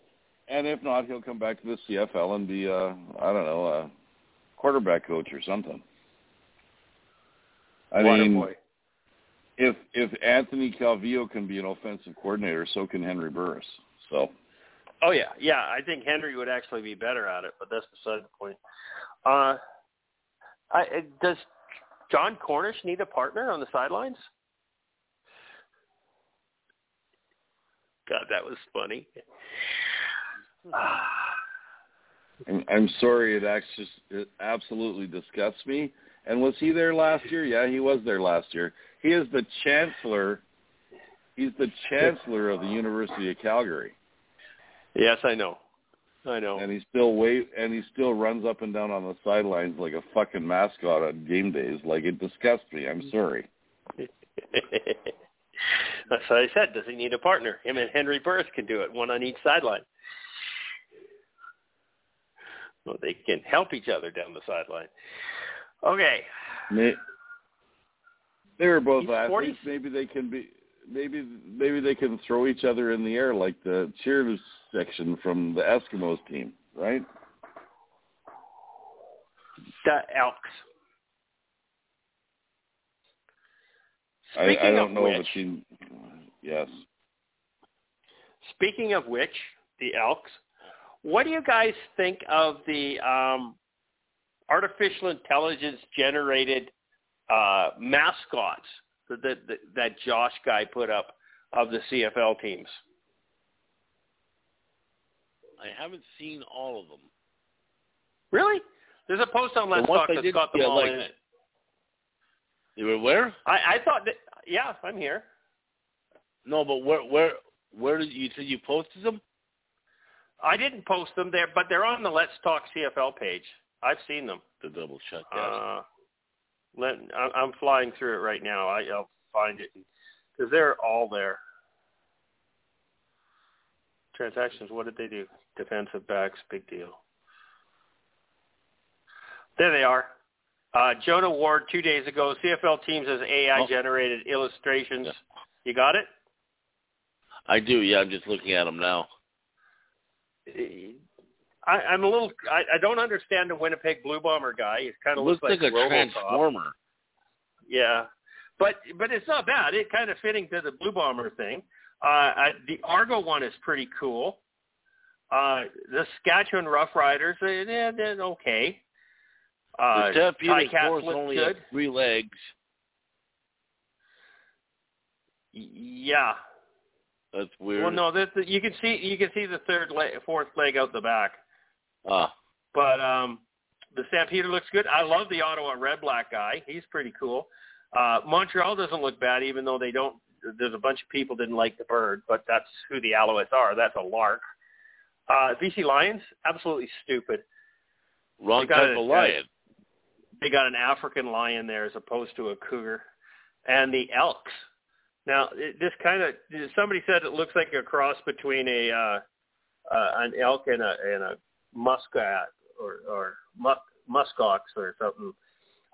And if not, he'll come back to the CFL and be a I don't know a quarterback coach or something. I Water mean, boy. if if Anthony Calvillo can be an offensive coordinator, so can Henry Burris. So Oh yeah, yeah. I think Henry would actually be better at it, but that's beside the point. Uh, I, uh, does Jon Cornish need a partner on the sidelines? God, that was funny. *sighs* I'm, I'm sorry, it actually it absolutely disgusts me. And was he there last year? Yeah, he was there last year. He is the chancellor. He's the chancellor of the University of Calgary, yes, I know. I know. and he still wait and he still runs up and down on the sidelines like a fucking mascot on game days. Like it disgusts me. I'm sorry. *laughs* That's what I said. Does he need a partner? Him and Henry Burris can do it, one on each sideline. Well, they can help each other down the sideline. Okay. May, they're both He's athletes. 40. Maybe they can be. Maybe maybe they can throw each other in the air like the cheers section from the Eskimos team, right? The Elks. I, Speaking I don't of know which, if. Yes. Speaking of which, the Elks, what do you guys think of the um, artificial intelligence generated uh, mascots that, that that that Josh guy put up of the CFL teams? I haven't seen all of them. Really? There's a post on Let's Talk I that's did- got them yeah, all like- in it. You were where? I, I thought that. Yeah, I'm here. No, but where where where did you said you posted them? I didn't post them there, but they're on the Let's Talk CFL page. I've seen them. To double check that. Uh, let, I- I'm flying through it right now. I, I'll find it because they're all there. Transactions. What did they do? Defensive backs. Big deal. There they are. Uh, Jonah Ward two days ago. CFL teams as AI Oh. generated illustrations. Yeah. You got it? I do. Yeah, I'm just looking at them now. I, I'm a little. I, I don't understand the Winnipeg Blue Bomber guy. He kind of looks like, a Robocop. transformer. Yeah, but but it's not bad. It kind of fitting to the Blue Bomber thing. Uh, I, the Argo one is pretty cool. Uh, the Saskatchewan Rough Riders, they, they're, they're okay. Uh, the Stampede Ty of Cats course look only good. three legs. Yeah. That's weird. Well, no, this, you can see you can see the third leg, fourth leg out the back. Ah, But um, the Stampeder looks good. I love the Ottawa Red Black guy. He's pretty cool. Uh, Montreal doesn't look bad, even though they don't. There's a bunch of people didn't like the bird, but that's who the Alouettes are. That's a lark. Uh, BC Lions, absolutely stupid. wrong type of lion. They got an African lion there as opposed to a cougar, and the Elks. Now, it, this kind of somebody said it looks like a cross between a uh, uh, an elk and a and a muscat or or musk muskox or something.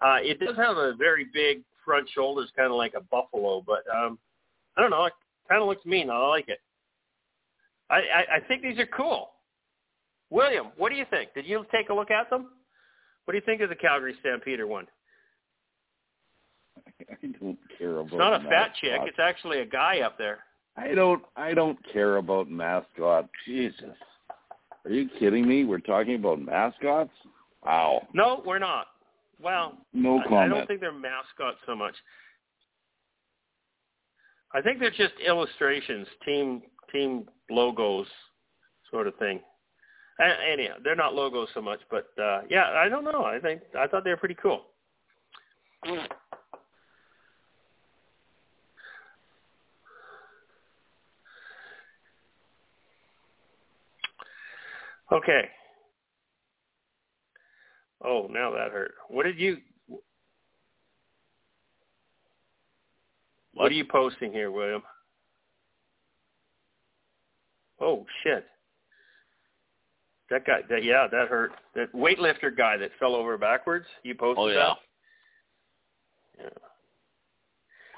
Uh, it does have a very big front shoulders, kind of like a buffalo, but um, I don't know. It kind of looks mean. I like it. I, I I think these are cool. William, what do you think? Did you take a look at them? What do you think of the Calgary Stampeder one? I don't care about. It's not a fat chick. It's actually a guy up there. I don't. I don't care about mascots. Jesus, are you kidding me? We're talking about mascots. Wow. No, we're not. Well, No comment. I don't think they're mascots so much. I think they're just illustrations, team team logos, sort of thing. A- Anyhow, they're not logos so much, but uh, yeah, I don't know. I think I thought they were pretty cool. Okay. Oh, now that hurt. What did you? What are you posting here, William? Oh shit! That guy. That yeah, that hurt. That weightlifter guy that fell over backwards. You posted Oh yeah. that. Yeah.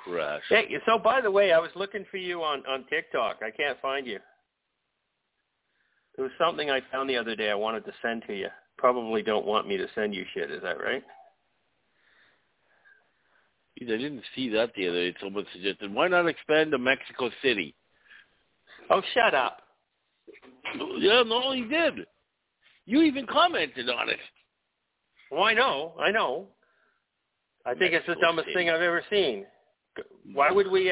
Crash. Hey, so by the way, I was looking for you on on TikTok. I can't find you. There was something I found the other day I wanted to send to you. Probably don't want me to send you shit, is that right? Geez, I didn't see that the other day. Someone suggested, why not expand to Mexico City? Oh, shut up. Yeah, no, he did. You even commented on it. Well, I know, I know. I think it's the dumbest City. thing I've ever seen. Why would we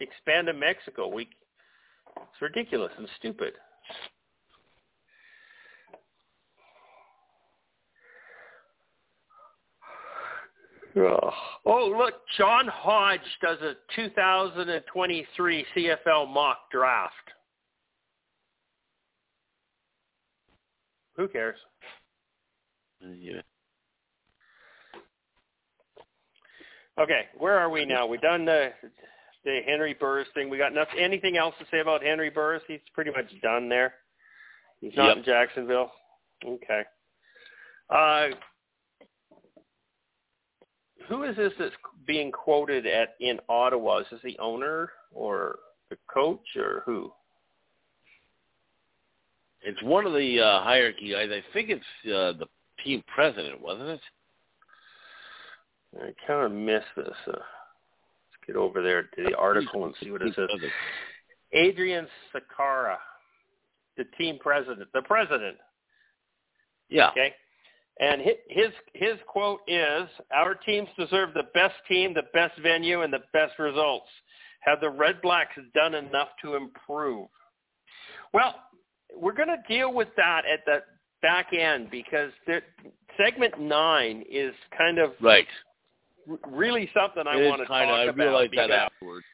expand to Mexico? We it's ridiculous and stupid. Ugh. Oh, look, John Hodge does a 2023 CFL mock draft. Who cares? Yeah. Okay, where are we now? We've done the the Henry Burris thing. We got nothing, anything else to say about Henry Burris? He's pretty much done there. He's not Yep. in Jacksonville. Okay. Uh, who is this that's being quoted at in Ottawa? Is this the owner or the coach or who? It's one of the uh, hierarchy guys. I think it's uh, the team president, wasn't it? I kind of missed this. Uh, let's get over there to the article and see what it says. *laughs* Adrian Sakara, the team president, the president. Yeah. Okay. And his his quote is, "Our teams deserve the best team, the best venue, and the best results. Have the Red Blacks done enough to improve?" Well, we're going to deal with that at the back end because segment nine is kind of Right. really something I want to kinda, talk I about. realized that afterwards.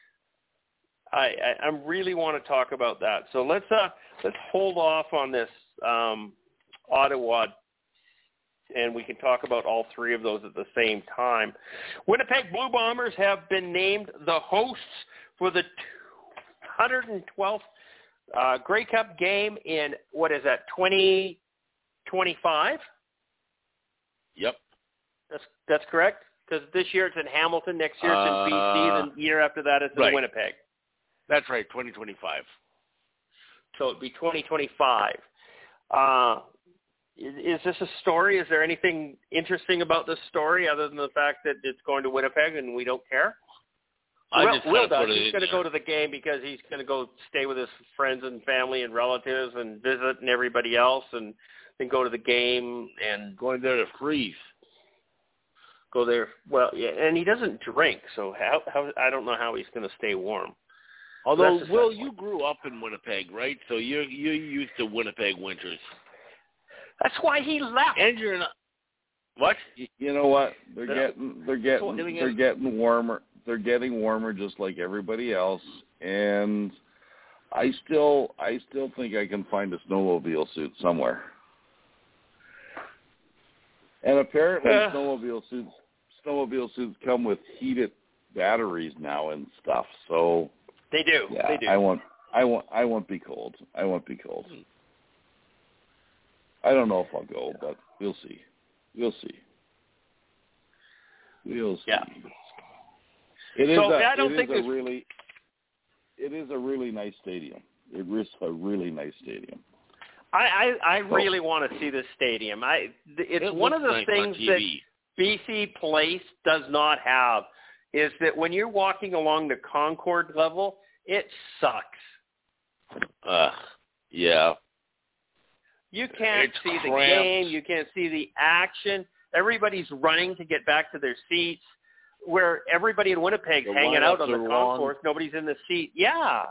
I, I I really want to talk about that. So let's uh let's hold off on this um, Ottawa, and we can talk about all three of those at the same time. Winnipeg Blue Bombers have been named the hosts for the 112th uh, Grey Cup game in what is that 2025? Yep. That's that's correct. Because this year it's in Hamilton, next year it's in BC, Uh, then the year after that it's in right. Winnipeg. That's right, 2025. so it'd be 2025. Uh, is, is this a story? Is there anything interesting about this story other than the fact that it's going to Winnipeg and we don't care? I just Will does. He's going to go to the game because he's going to go stay with his friends and family and relatives and visit and everybody else and then go to the game and Going there to freeze. go there. Well, yeah, and he doesn't drink, so how, how I don't know how he's going to stay warm. Although, Will, you grew up in Winnipeg, right? So you're you're used to Winnipeg winters. That's why he left. And you're not. What? You know what? They're Yeah. getting they're getting Getting they're in- getting warmer. They're getting warmer just like everybody else. And I still I still think I can find a snowmobile suit somewhere. And apparently Yeah. snowmobile suits snowmobile suits come with heated batteries now and stuff. So They do. yeah, they do. I won't I won't I won't be cold. I won't be cold. Hmm. I don't know if I'll go, but we'll see. We'll see. We'll see. Yeah. It is So, a, I don't it think is a really it is a really nice stadium. It is a really nice stadium. I, I, I So- really want to see this stadium. I it's It one of the nice things that BC Place does not have is that when you're walking along the concourse level, it sucks. Uh, yeah. You can't It's see the game. You can't see the action. Everybody's running to get back to their seats. Where everybody in Winnipeg's hanging out on the concourse, nobody's in the seat. Yeah.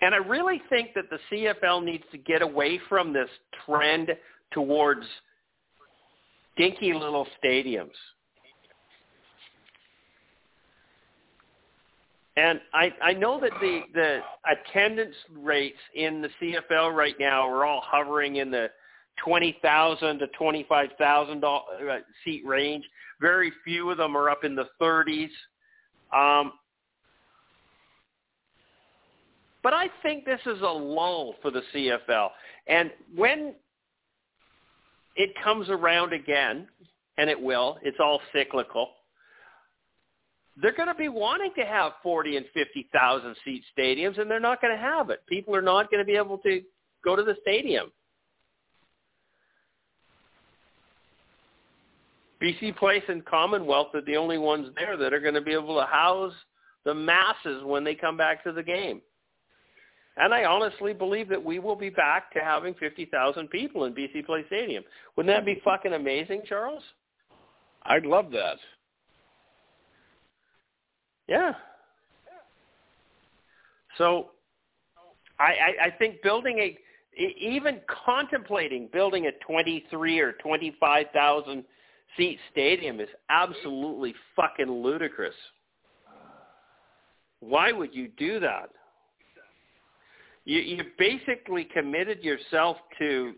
And I really think that the CFL needs to get away from this trend towards dinky little stadiums. And I, I know that the, the attendance rates in the CFL right now are all hovering in the 20,000 to 25,000 uh, seat range. Very few of them are up in the 30s. Um, but I think this is a lull for the CFL. And when it comes around again, and it will, it's all cyclical, they're going to be wanting to have 40 and 50,000 seat stadiums, and they're not going to have it. People are not going to be able to go to the stadium. BC Place and Commonwealth are the only ones there that are going to be able to house the masses when they come back to the game. And I honestly believe that we will be back to having 50,000 people in BC Place Stadium. Wouldn't that be fucking amazing, Charles? I'd love that. Yeah. So I, I, I think building a, even contemplating building a 23 or 25,000 seat stadium is absolutely fucking ludicrous. Why would you do that? You, you basically committed yourself to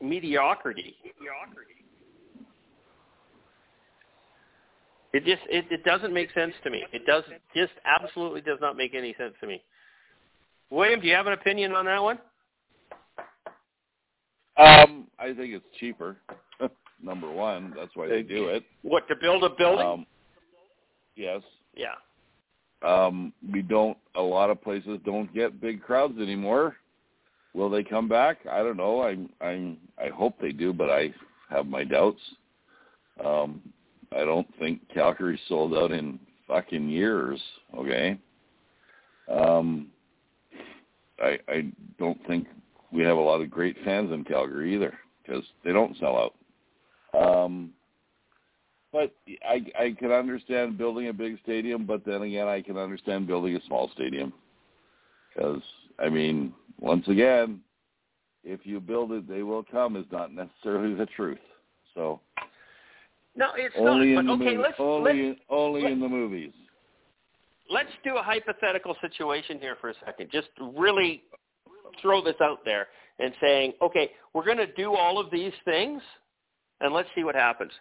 mediocrity. Mediocrity. It just it, it doesn't make sense to me. It does just absolutely does not make any sense to me. William, do you have an opinion on that one? Um, I think it's cheaper. *laughs* Number one, that's why they do it. What to build a building? Um, yes. Yeah. Um, we don't. A lot of places don't get big crowds anymore. Will they come back? I don't know. I'm. I'm. I hope they do, but I have my doubts. Um, I don't think Calgary sold out in fucking years. Okay. Um, I I don't think we have a lot of great fans in Calgary either because they don't sell out. Um, but I I can understand building a big stadium, but then again, I can understand building a small stadium because I mean, once again, if you build it, they will come is not necessarily the truth. So no, it's only not. In but the okay, movie, let's only let's, only let, in the movies. Let's do a hypothetical situation here for a second. Just really throw this out there and saying, okay, we're going to do all of these things, and let's see what happens.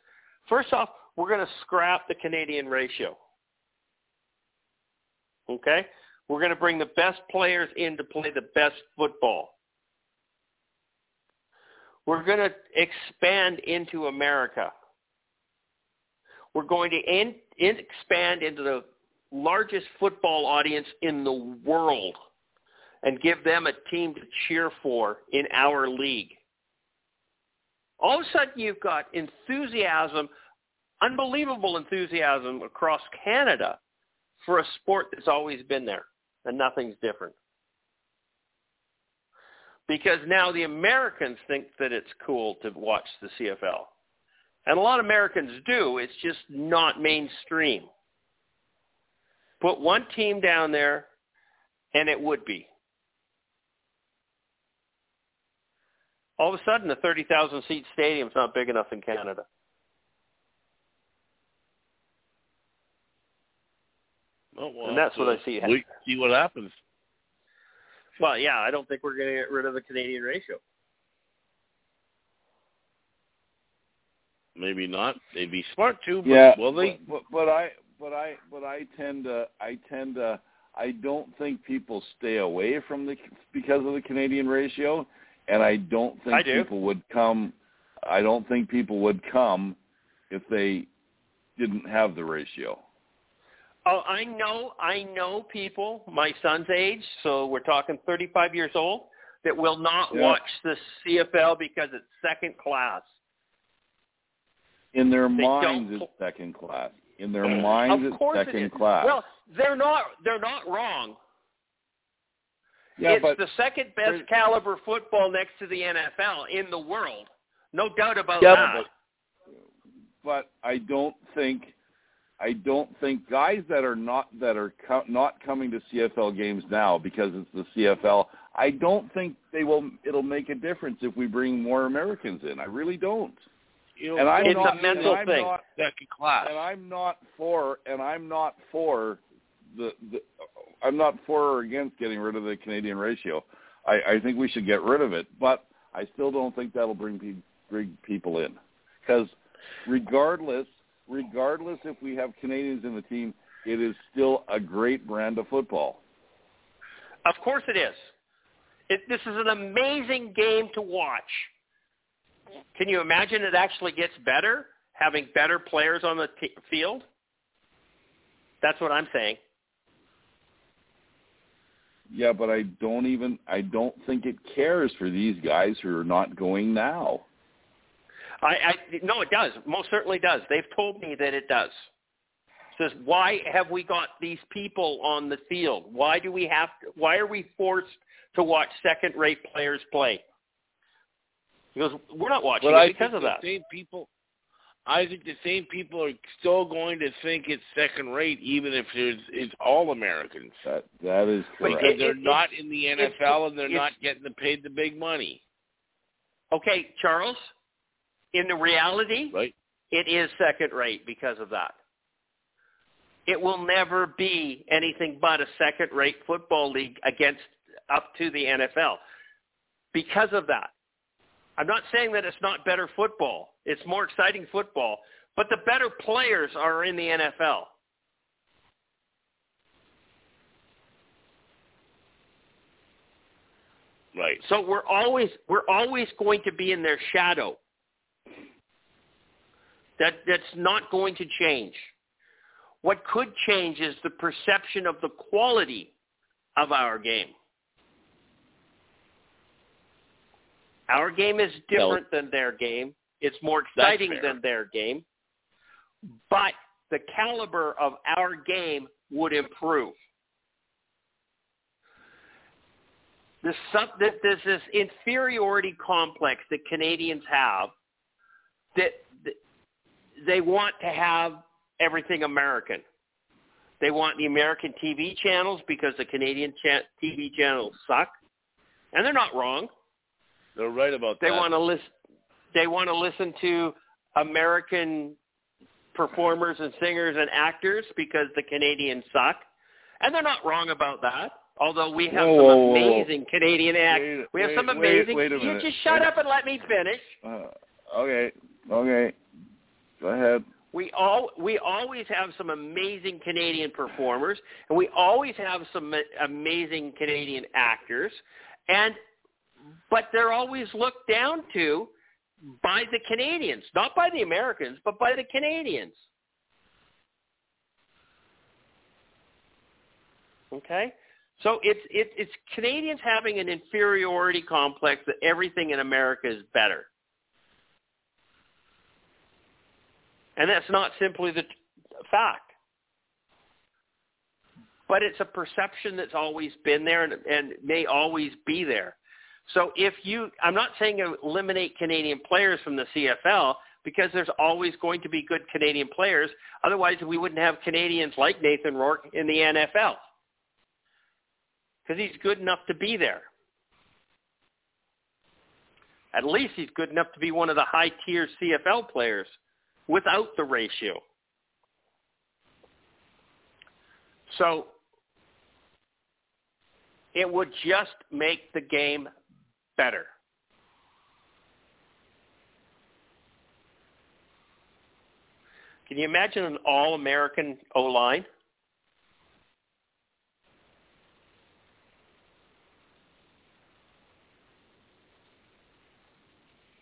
First off, we're going to scrap the Canadian ratio. Okay? We're going to bring the best players in to play the best football. We're going to expand into America. We're going to in, in, expand into the largest football audience in the world and give them a team to cheer for in our league. All of a sudden you've got enthusiasm, unbelievable enthusiasm across Canada for a sport that's always been there and nothing's different. Because now the Americans think that it's cool to watch the CFL. And a lot of Americans do. It's just not mainstream. Put one team down there, and it would be. All of a sudden, a 30,000 seat stadium is not big enough in Canada. Oh, well, and that's what I see. We see what happens. Well, yeah, I don't think we're going to get rid of the Canadian ratio. Maybe not. They'd be smart to. But yeah, will they? But, but I, but I, but I tend to, I tend to, I don't think people stay away from the because of the Canadian ratio, and I don't think I do. people would come. I don't think people would come if they didn't have the ratio. Oh, I know, I know people my son's age, so we're talking 35 years old, that will not Yeah. watch the CFL because it's second class. In their They minds, it's second class. In their minds, of it's second it is. class. Well, they're not. They're not wrong. yeah, it's but the second best caliber football next to the NFL in the world. No doubt about Yeah, that. but I don't think I don't think guys that are not that are co- not coming to CFL games now because it's the CFL. I don't think they will. It'll make a difference if we bring more Americans in. I really don't. You know, and I'm it's not, a mental and I'm thing. Not, second class. and I'm not for, and I'm not for the, the I'm not for or against getting rid of the Canadian ratio. I, I think we should get rid of it, but I still don't think that'll bring pe- bring people in because regardless, regardless if we have Canadians in the team, it is still a great brand of football. Of course it is. It, this is an amazing game to watch. Can you imagine it actually gets better, having better players on the t- field? That's what I'm saying. Yeah, but I don't even I don't think it cares for these guys who are not going now. I, I no, it does. Most certainly does. They've told me that it does. It says, why have we got these people on the field? Why do we have? To, why are we forced to watch second-rate players play? He goes, we're not watching but it I because think of the that. same people. I think the same people are still going to think it's second rate, even if it's, it's all Americans. That that is correct. Because they're it- not in the it's- NFL and they're it's- not getting paid the big money, Okay, Charles. In the reality, right? it is second rate because of that. It will never be anything but a second rate football league against up to the NFL because of that. I'm not saying that it's not better football. It's more exciting football, but the better players are in the NFL. Right. So we're always we're always going to be in their shadow. That that's not going to change. What could change is the perception of the quality of our game. Our game is different than their game. It's more exciting than their game. But the caliber of our game would improve. That there's this inferiority complex that Canadians have that, that they want to have everything American. They want the American TV channels because the Canadian cha- TV channels suck, and they're not wrong. They're right about They that. want to listen. They want to listen to American performers and singers and actors because the Canadians suck, and they're not wrong about that. Although we have Whoa, some whoa, whoa, whoa. amazing Canadian actors, Wait- we have wait- some amazing. wait a you just shut Wait. up and let me finish. Uh, okay, okay. Go ahead. We all we always have some amazing Canadian performers, and we always have some ma- amazing Canadian actors, and but they're always looked down to by the Canadians, not by the Americans, but by the Canadians. Okay, so it's it's it's Canadians having an inferiority complex that everything in America is better. And that's not simply the t- fact. But it's a perception that's always been there and, and may always be there. So if you, I'm not saying eliminate Canadian players from the CFL because there's always going to be good Canadian players. Otherwise, we wouldn't have Canadians like Nathan Rourke in the NFL because he's good enough to be there. At least he's good enough to be one of the high-tier CFL players without the ratio. So it would just make the game better. Can you imagine an all-American O-line?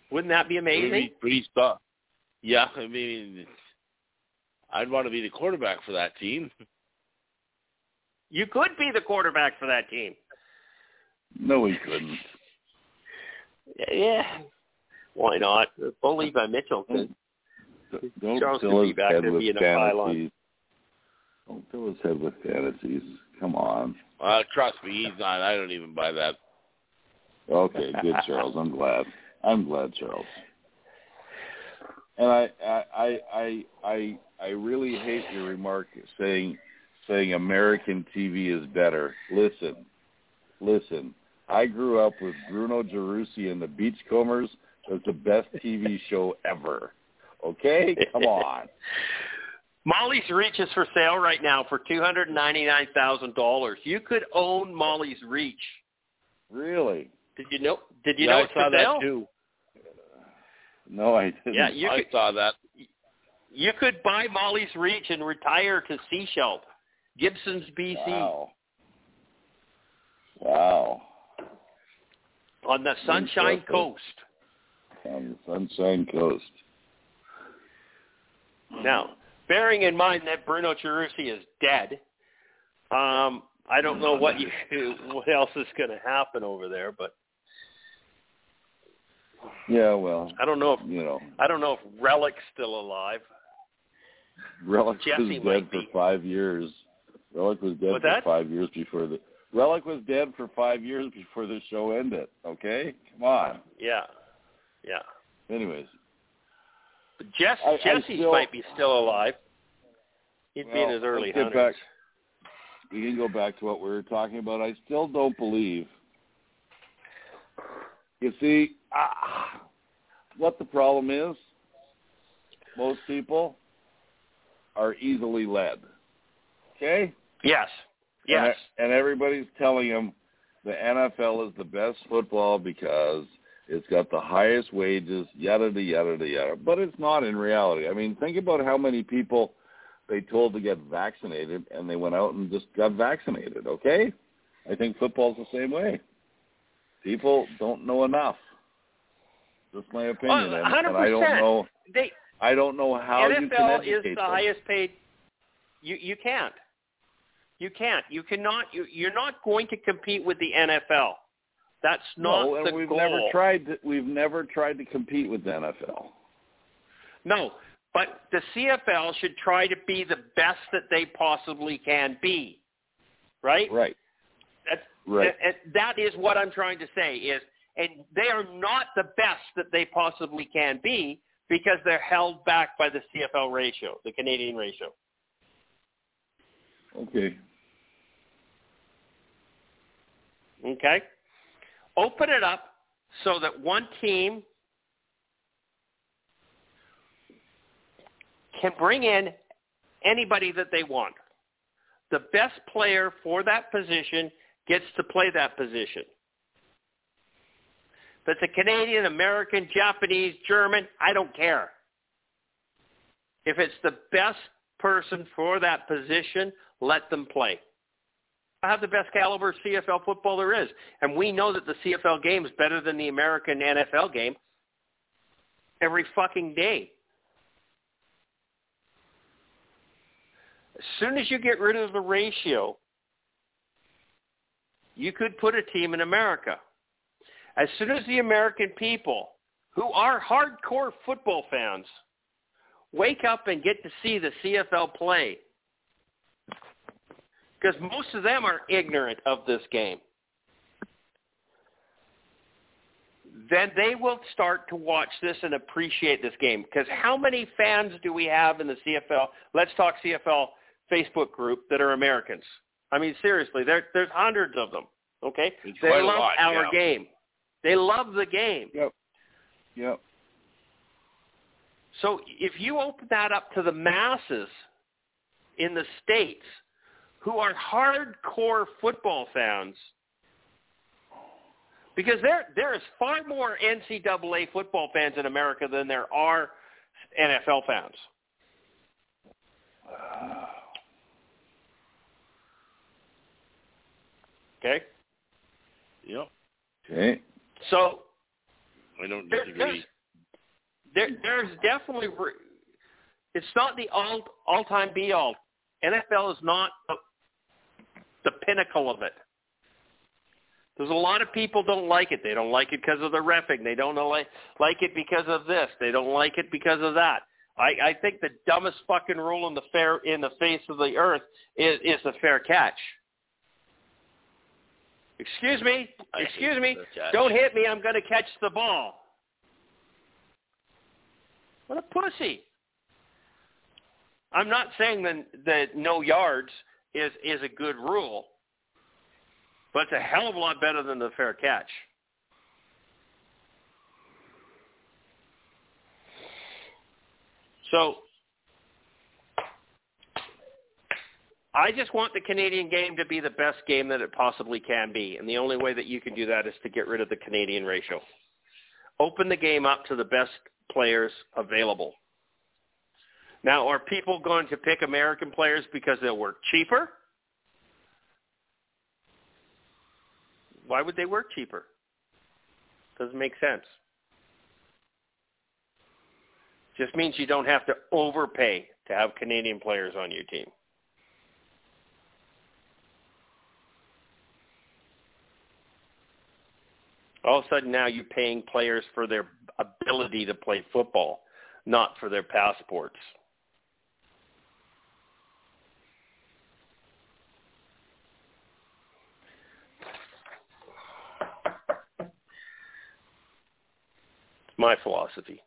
Wouldn't that be amazing? Pretty, pretty stuff. Yeah, I mean, I'd want to be the quarterback for that team. *laughs* You could be the quarterback for that team. No, he couldn't. Yeah. Why not? Bo Levi Mitchell. 'cause Don't Charles fill could be his back head there with being a pylon. fantasies. Don't fill his head with fantasies. Come on. Uh, trust me, he's not. I don't even buy that. Okay, good, Charles. I'm glad. I'm glad, Charles. And I, I, I, I, I, I really hate your remark saying, saying American TV is better. Listen, listen. I grew up with Bruno Gerussi and the Beachcombers. It was the best TV show ever. Okay, come on. *laughs* Molly's Reach is for sale right now for two hundred ninety nine thousand dollars. You could own Molly's Reach. Really? Did you know? Did you yeah, know I it's saw for sale? that too. Uh, no, I didn't. Yeah, you I could. saw that. You could buy Molly's Reach and retire to Sechelt, Gibsons, BC, Wow. Wow. On the Sunshine Coast. On the Sunshine Coast. Now, bearing in mind that Bruno Gerussi is dead, um, I don't know what you *laughs* what else is going to happen over there, but Yeah, well, I don't know if you know, I don't know if Relic's still alive. Relic Jesse was dead for five years. Relic was dead for that? five years before the Relic was dead for five years before the show ended. Okay, come on. Yeah, yeah. Anyways, But Jess, I- I still- might be still alive. He'd be in his early hundreds. we can go back to what we were talking about. I still don't believe. You see, ah, what the problem is, most people are easily led. Okay? Yes, yes. And, and everybody's telling them the NFL is the best football because it's got the highest wages, yada, yada, yada, yada. But it's not in reality. I mean, think about how many people they told to get vaccinated and they went out and just got vaccinated, okay? I think football's the same way. People don't know enough. Just my opinion. Well, and, and I don't know They I don't know how you can NFL educate is the them. highest paid. You you can't. You can't. You cannot. You, you're not going to compete with the NFL. That's not no, and the we've goal. never tried to, we've never tried to compete with the NFL. No, but the CFL should try to be the best that they possibly can be. Right? Right. That's, Right. and that is what I'm trying to say is, and they are not the best that they possibly can be because they're held back by the CFL ratio, the Canadian ratio. Okay. Okay? Open it up so that one team can bring in anybody that they want. The best player for that position gets to play that position. If it's a Canadian, American, Japanese, German, I don't care. If it's the best person for that position, let them play. Have the best caliber CFL football there is. And we know that the CFL game is better than the American NFL game every fucking day. As soon as you get rid of the ratio, you could put a team in America. As soon as the American people, who are hardcore football fans, wake up and get to see the CFL play, because most of them are ignorant of this game. Then they will start to watch this and appreciate this game. Because how many fans do we have in the CFL? Let's talk CFL Facebook group that are Americans. I mean, seriously, there, there's hundreds of them. Okay, It's they quite a love lot, our yeah. game. They love the game. Yep. Yep. So if you open that up to the masses in the states who are hardcore football fans, because there there is far more NCAA football fans in America than there are NFL fans. Okay, Yep. Okay. so I don't there, disagree. there's, there, there's definitely it's not the all all time be all. NFL is not the, pinnacle of it. There's a lot of people don't like it. They don't like it because of the refing. They don't like like it because of this. They don't like it because of that. I, I think the dumbest fucking rule in the fair in the face of the earth is is the fair catch. Excuse me. Excuse me. Don't hit me. I'm going to catch the ball. What a pussy. I'm not saying that, that no yards is, is a good rule, but it's a hell of a lot better than the fair catch. So I just want the Canadian game to be the best game that it possibly can be, and the only way that you can do that is to get rid of the Canadian ratio. Open the game up to the best players available. Now, are people going to pick American players because they'll work cheaper? Why would they work cheaper? Doesn't make sense. Just means you don't have to overpay to have Canadian players on your team. All of a sudden now you're paying players for their ability to play football, not for their passports. It's my philosophy.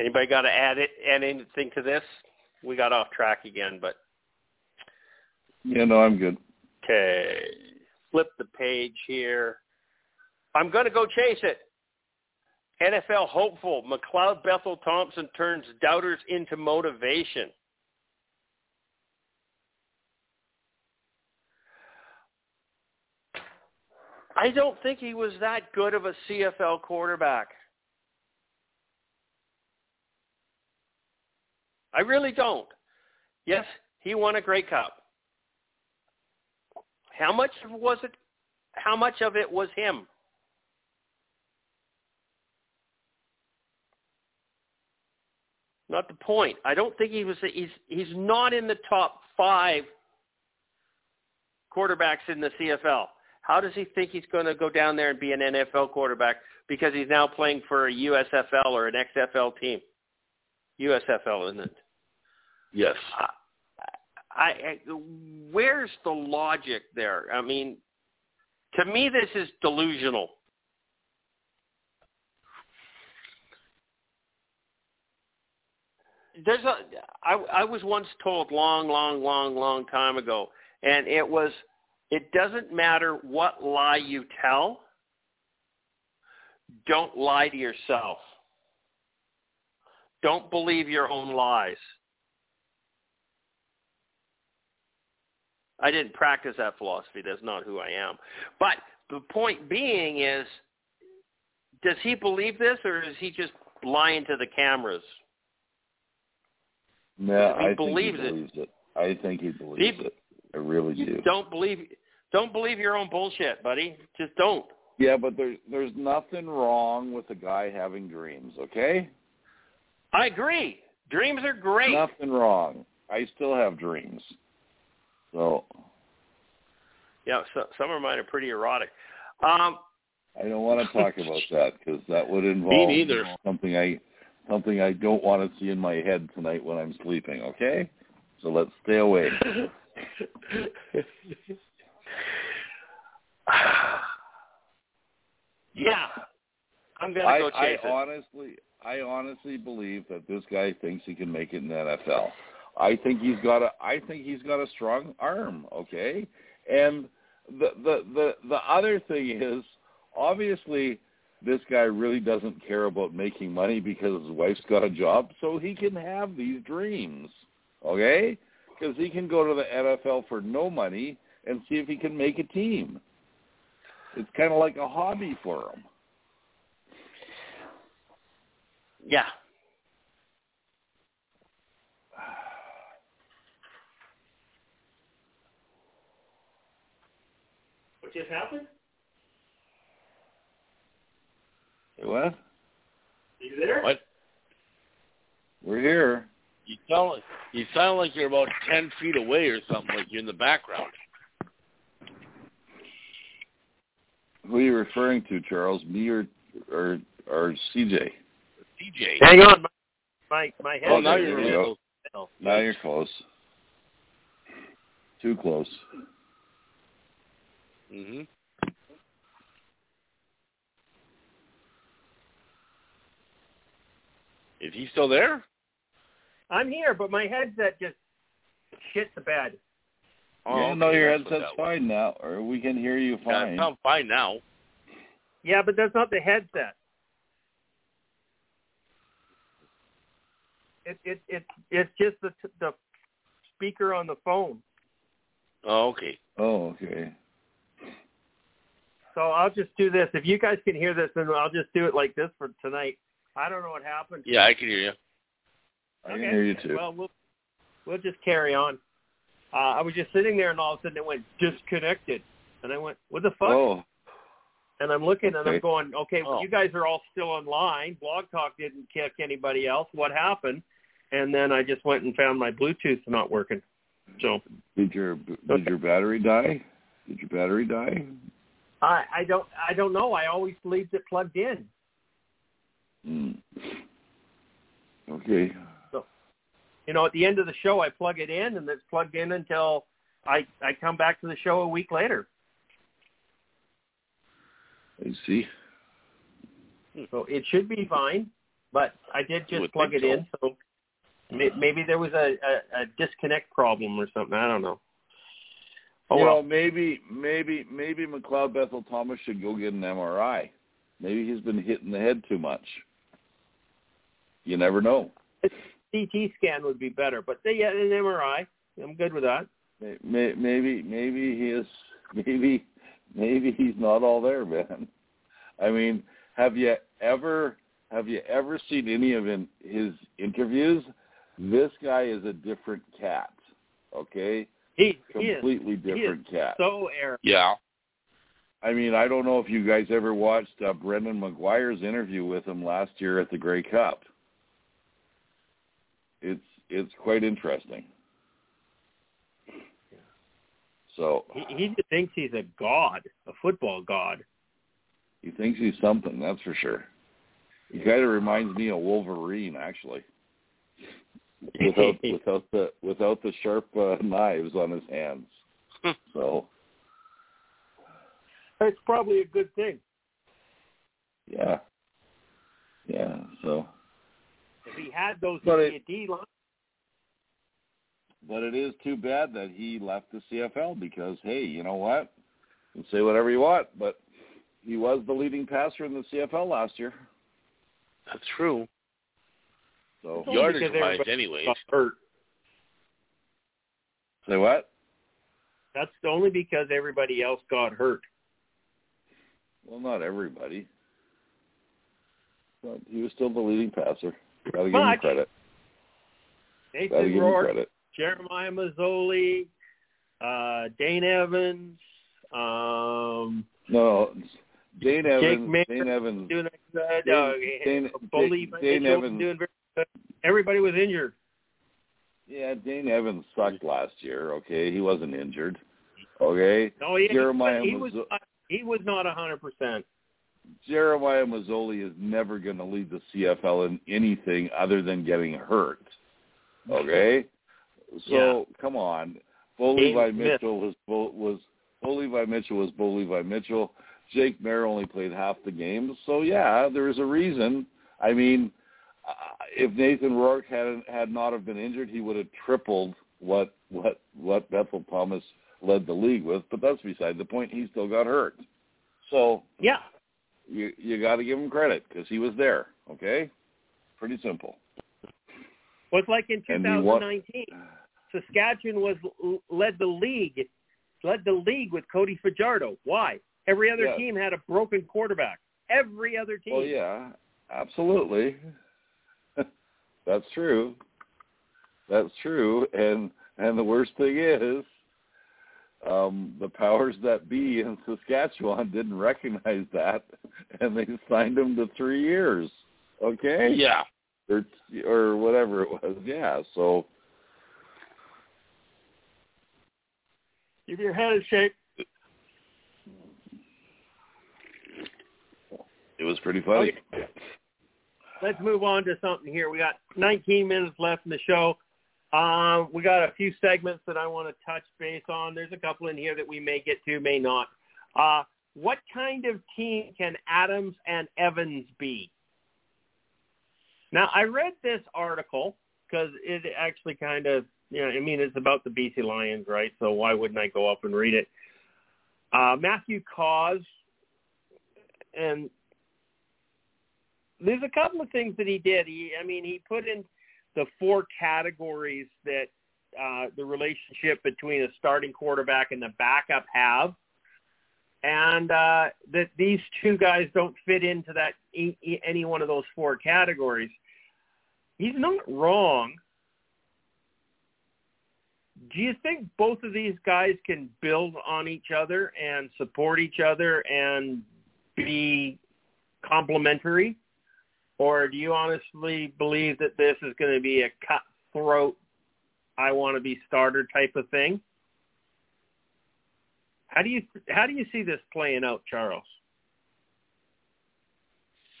Anybody got to add it add anything to this? We got off track again, but Yeah, no, I'm good. okay. Flip the page here. I'm going to go chase it. NFL hopeful McLeod Bethel Thompson turns doubters into motivation. I don't think he was that good of a CFL quarterback. I really don't. Yes, he won a Grey Cup. How much was it? How much of it was him? Not the point. I don't think he was. He's he's not in the top five quarterbacks in the CFL. How does he think he's going to go down there and be an NFL quarterback because he's now playing for a USFL or an XFL team? USFL, isn't it? Yes. I, I, where's the logic there? I mean, to me, this is delusional. There's a. I, I was once told long, long, long, long time ago, and it was, it doesn't matter what lie you tell. Don't lie to yourself. Don't believe your own lies. I didn't practice that philosophy. That's not who I am. But the point being is, does he believe this or is he just lying to the cameras? No, He I believes think it. he believes it. I think he believes He- it. I really You do. don't believe don't believe your own bullshit, buddy. Just don't. Yeah, but there's there's nothing wrong with a guy having dreams. Okay, I agree. Dreams are great. nothing wrong. I still have dreams. So Yeah, so, some of mine are pretty erotic. Um, I don't want to talk *laughs* about that because that would involve something I something I don't want to see in my head tonight when I'm sleeping. Okay, so let's stay away. *laughs* *sighs* yeah, I'm gonna I, go I chase it. honestly, I honestly believe that this guy thinks he can make it in the NFL. I think he's got a, I think he's got a strong arm. Okay, and the the the the other thing is, obviously, this guy really doesn't care about making money because his wife's got a job, so he can have these dreams. Okay, because he can go to the NFL for no money and see if he can make a team. It's kind of like a hobby for him. Yeah. What just happened? What? Are you there? What? We're here. You sound like you sound like you're about ten feet away or something. Like you're in the background. Who are you referring to, Charles? Me or or or CJ? DJ. Hang on, my my head. Oh, now you're there real. go. Now you're close. Too close. Mhm. Is he still there? I'm here, but my headset just shit the bed. Oh, yeah, no, okay, your headset's fine now, or we can hear you Yeah, fine. it sounds fine now. Yeah, but that's not the headset. It it it it's just the the speaker on the phone. Oh, okay. Oh, okay. So I'll just do this. If you guys can hear this, then I'll just do it like this for tonight. I don't know what happened. Yeah, I can hear you. I okay. can hear you too. Well, we'll we'll just carry on. Uh, I was just sitting there, and all of a sudden it went disconnected, and I went, "What the fuck?" oh, And I'm looking, and I'm going, "Okay, well, Oh. you guys are all still online. Blog Talk didn't kick anybody else. What happened?" And then I just went and found my Bluetooth not working. So did your did your battery die? Did your battery die? I I don't I don't know. I always leave it plugged in. Hmm. Okay. You know, at the end of the show, I plug it in, and it's plugged in until I I come back to the show a week later. I see. So it should be fine. But I did just would plug it think in, so may, maybe there was a, a, a disconnect problem or something. I don't know. Oh you well. know, maybe maybe maybe McLeod Bethel Thomas should go get an MRI. Maybe he's been hit in the head too much. You never know. CT scan would be better, but they get an MRI. I'm good with that. May- may- Maybe maybe he is *laughs* maybe maybe he's not all there, man. I mean, have you ever have you ever seen any of in, his interviews? This guy is a different cat. Okay, He, he is completely different cat. so arrogant. Yeah. I mean, I don't know if you guys ever watched uh, Brendan McGuire's interview with him last year at the Grey Cup. It's it's quite interesting. So He, he just thinks he's a god, a football god. he thinks he's something, that's for sure. He kind of reminds me of Wolverine, actually, without *laughs* without the without the sharp uh, knives on his hands. *laughs* so It's probably a good thing. yeah, yeah. So, If he had those But to it- be a D line, but it is too bad that he left the CFL because hey, you know what? You can say whatever you want, but he was the leading passer in the CFL last year. That's true. So Only Yardage because wise, everybody anyways. got hurt. say what? That's only because everybody else got hurt. Well, not everybody. But he was still the leading passer. Gotta give him credit. Nathan him Rourke, credit. Jeremiah Masoli, uh, Dane Evans, um, No, Dane Evans. Maier Dane Evans. doing good. Dane- Uh, Dane- Bully Dane- Dane Evans. doing very good. Everybody was injured. Yeah, Dane Evans sucked last year. Okay, he wasn't injured. Okay, No, he, Jeremiah he was he was not a hundred percent. Jeremiah Masoli is never going to lead the CFL in anything other than getting hurt. Okay, so come on, Bo James Levi Smith. Mitchell was Bo, was Bo Levi Mitchell was Bo Levi Mitchell. Jake Maier only played half the games, so yeah, there is a reason. I mean, uh, if Nathan Rourke had had not have been injured, he would have tripled what what what Bethel Thomas led the league with. But that's beside the point. He still got hurt. So Yeah, you you got to give him credit because he was there. Okay, pretty simple. well, it's like in And he won- 2019, Saskatchewan was led the league, led the league with Cody Fajardo. Why? Every other Yes. team had a broken quarterback. Every other team. Well, yeah, absolutely. *laughs* That's true. That's true. And and the worst thing is, um, the powers that be in Saskatchewan didn't recognize that, and they signed him to three years. Okay. Yeah. Or or whatever it was. Yeah. So Give your head a shake. it was pretty funny. Okay. Let's move on to something here. We got 19 minutes left in the show. Um, we got a few segments that I want to touch base on. There's a couple in here that we may get to, may not. Uh, what kind of team can Adams and Evans be? Now, I read this article because it actually kind of, you know, I mean, it's about the BC Lions, right? So why wouldn't I go up and read it? Uh, Matthew Cause, and there's a couple of things that he did. He, I mean, he put in the four categories that uh, the relationship between a starting quarterback and the backup have, and uh, that these two guys don't fit into that any one of those four categories. He's not wrong. Do you think both of these guys can build on each other and support each other and be complementary? Or do you honestly believe that this is going to be a cutthroat, I want to be starter type of thing? How do you how do you see this playing out, Charles?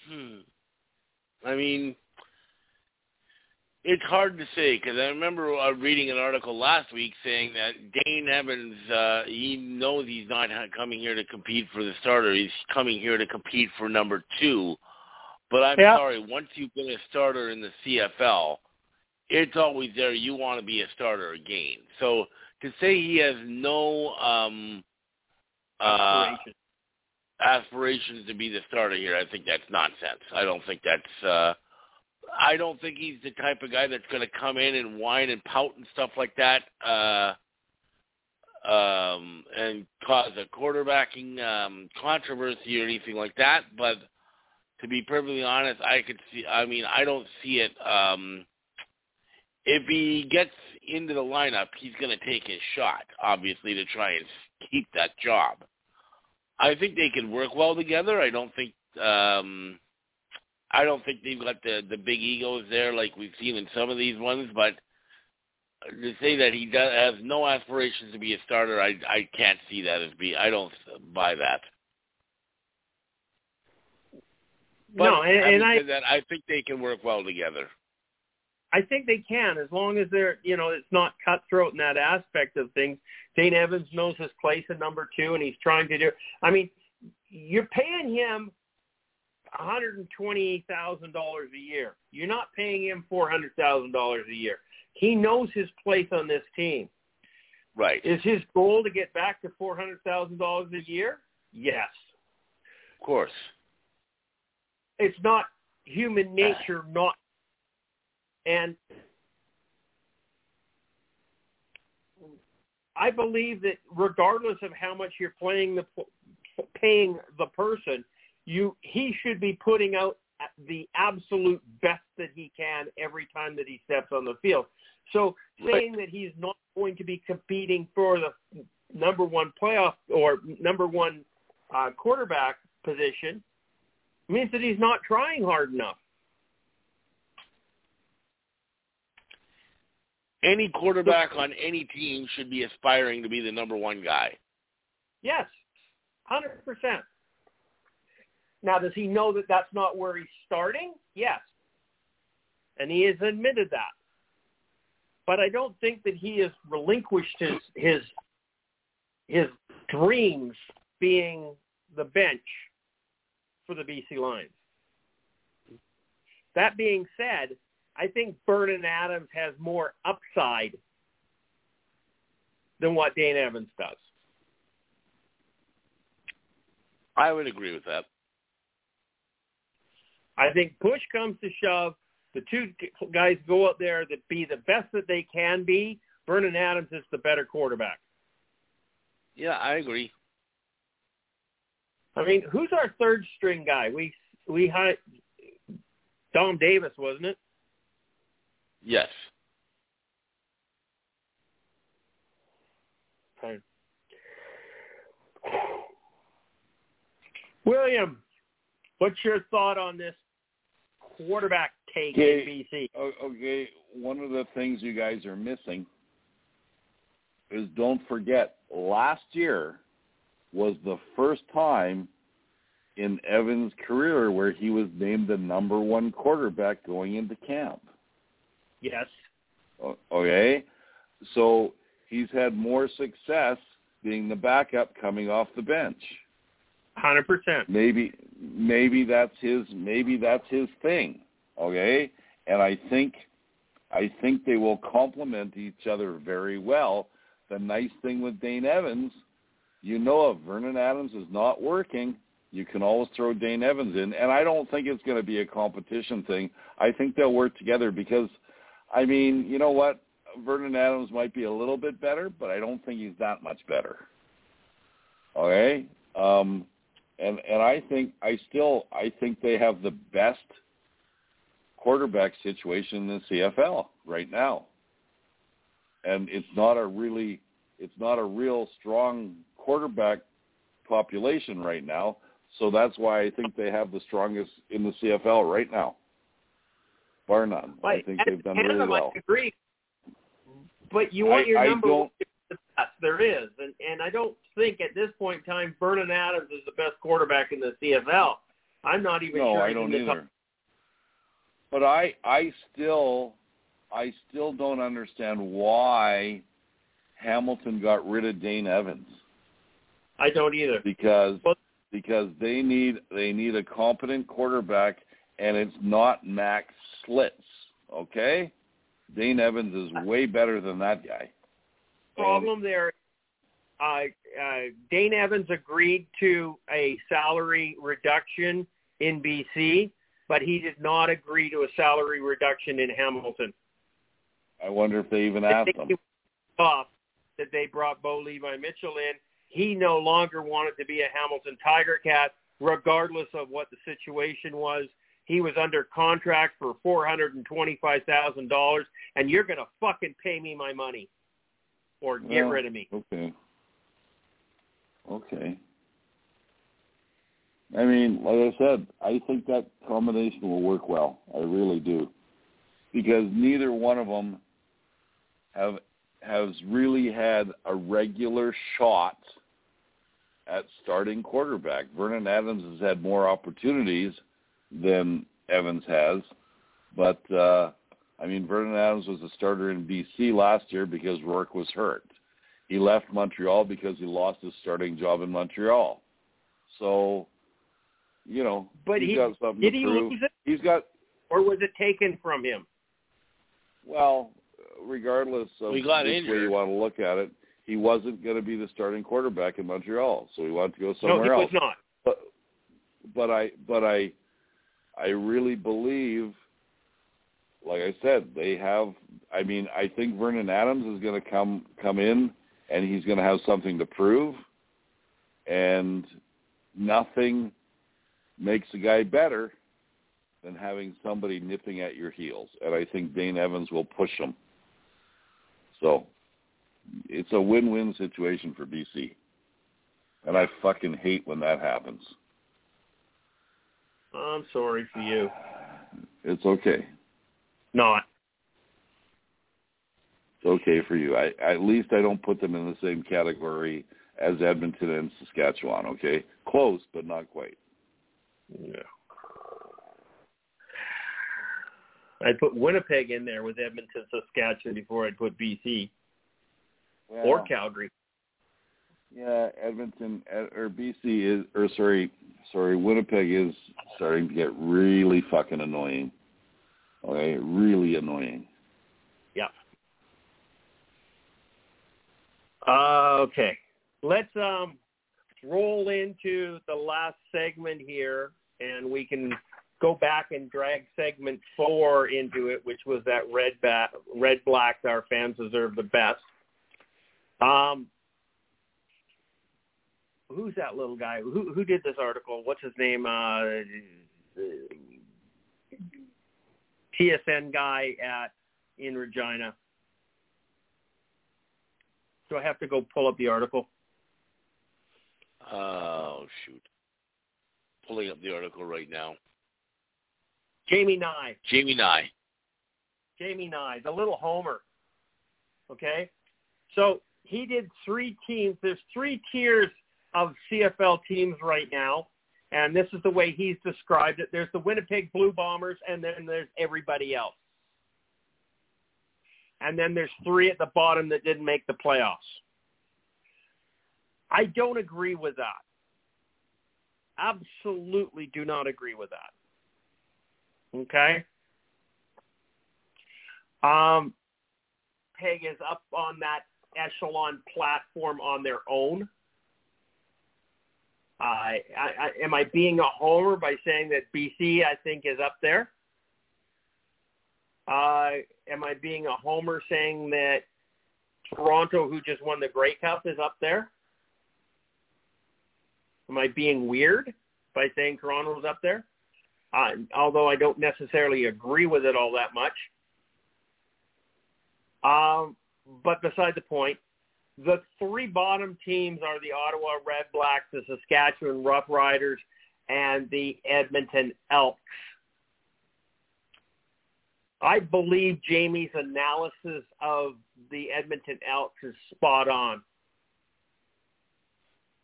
Hmm. I mean, it's hard to say because I remember uh, reading an article last week saying that Dane Evans, uh, he knows he's not coming here to compete for the starter. He's coming here to compete for number two. But I'm yeah. sorry, once you've been a starter in the CFL, it's always there. You want to be a starter again. So to say he has no um, uh, aspirations to be the starter here, I think that's nonsense. I don't think that's. Uh, I don't think he's the type of guy that's going to come in and whine and pout and stuff like that, uh, um, and cause a quarterbacking um, controversy or anything like that. But to be perfectly honest, I could see. I mean, I don't see it. Um, if he gets into the lineup, he's going to take his shot, obviously, to try and keep that job. I think they can work well together. I don't think. Um, I don't think they've got the the big egos there like we've seen in some of these ones, but to say that he does has no aspirations to be a starter, I I can't see that as be. I don't buy that. But no, and, and I that, I think they can work well together. I think they can as long as they're you know it's not cutthroat in that aspect of things. Dane Evans knows his place in number two, and he's trying to do. I mean, you're paying him $120,000 a year. You're not paying him $400,000 a year. He knows his place on this team. Right. Is his goal to get back to $400,000 a year? Yes. Of course. It's not human nature not and I believe that regardless of how much you're playing the paying the person, you he should be putting out the absolute best that he can every time that he steps on the field. So saying that he's not going to be competing for the number one playoff or number one uh, quarterback position means that he's not trying hard enough. Any quarterback on any team should be aspiring to be the number one guy. Yes, hundred percent. Now, does he know that that's not where he's starting? Yes. And he has admitted that. But I don't think that he has relinquished his his his dreams being the bench for the BC Lions. That being said, I think Vernon Adams has more upside than what Dane Evans does. I would agree with that. I think push comes to shove, the two guys go out there that be the best that they can be. Vernon Adams is the better quarterback. Yeah, I agree. I mean, who's our third string guy? We we had Dom Davis, wasn't it? Yes. Okay. William, what's your thought on this quarterback take okay. in BC. Okay, one of the things you guys are missing is don't forget last year was the first time in Evans' career where he was named the number one quarterback going into camp. Yes. Okay, so he's had more success being the backup coming off the bench. Hundred percent. Maybe maybe that's his maybe that's his thing. Okay? And I think I think they will complement each other very well. The nice thing with Dane Evans, you know if Vernon Adams is not working, you can always throw Dane Evans in. And I don't think it's going to be a competition thing. I think they'll work together because I mean, you know what? Vernon Adams might be a little bit better, but I don't think he's that much better. Okay, um, and and I think I still I think they have the best quarterback situation in the CFL right now, and it's not a really it's not a real strong quarterback population right now. So that's why I think they have the strongest in the CFL right now, bar none. I think they've done really well. I agree, but you want your number one the best there is, and and I don't think at this point in time Vernon Adams is the best quarterback in the CFL. I'm not even no, sure. I don't either. But I I still I still don't understand why Hamilton got rid of Dane Evans. I don't either. Because because they need they need a competent quarterback and it's not Max Shiltz, okay? Dane Evans is way better than that guy. Problem there uh, uh, Dane Evans agreed to a salary reduction in BC, but he did not agree to a salary reduction in Hamilton. I wonder if they even asked him. Off that they brought Bo Levi Mitchell in. He no longer wanted to be a Hamilton Tiger Cat, regardless of what the situation was. He was under contract for four hundred and twenty-five thousand dollars, and you're going to fucking pay me my money, or get rid of me. Okay. Okay. I mean, like I said, I think that combination will work well. I really do, because neither one of them have has really had a regular shot at starting quarterback. Vernon Adams has had more opportunities than Evans has, but uh, I mean, Vernon Adams was a starter in BC last year because Rourke was hurt. He left Montreal because he lost his starting job in Montreal. So, you know, but he's he, got something did to he prove. lose it? He's got, or was it taken from him? Well, regardless of We got which injured. way you want to look at it, he wasn't going to be the starting quarterback in Montreal, so he wanted to go somewhere no, he else. was not. But, but I, but I, I really believe, like I said, they have. I mean, I think Vernon Adams is going to come come in, and he's going to have something to prove, and nothing makes a guy better than having somebody nipping at your heels. And I think Dane Evans will push him. So it's a win-win situation for BC. And I fucking hate when that happens. I'm sorry for you. It's okay. Not. It's okay for you. I at least I don't put them in the same category as Edmonton and Saskatchewan, okay? Close, but not quite. Yeah. I'd put Winnipeg in there with Edmonton, Saskatchewan before I'd put BC Well, or Calgary. Yeah, Edmonton or BC is, or sorry, sorry, Winnipeg is starting to get really fucking annoying. Okay, really annoying. Yeah. Uh, okay, let's um roll into the last segment here, and we can go back and drag segment four into it, which was that red ba- red black. Our fans deserve the best. Um, who's that little guy? Who who did this article? What's his name? Uh, TSN guy at in Regina. Do I have to go pull up the article? Oh shoot! Pulling up the article right now. Jamie Nye. Jamie Nye. Jamie Nye, the little homer. Okay? So he did three teams. There's three tiers of CFL teams right now, and this is the way he's described it. There's the Winnipeg Blue Bombers, and then there's everybody else. And then there's three at the bottom that didn't make the playoffs. I don't agree with that. Absolutely do not agree with that. Okay? Um, Peg is up on that echelon platform on their own. I, I, I, am I being a homer by saying that BC I think is up there? Uh, am I being a homer saying that Toronto, who just won the Grey Cup, is up there? Am I being weird by saying Toronto's up there? Uh, although I don't necessarily agree with it all that much. Um, but beside the point, the three bottom teams are the Ottawa Red Blacks, the Saskatchewan Roughriders, and the Edmonton Elks. I believe Jamie's analysis of the Edmonton Elks is spot on.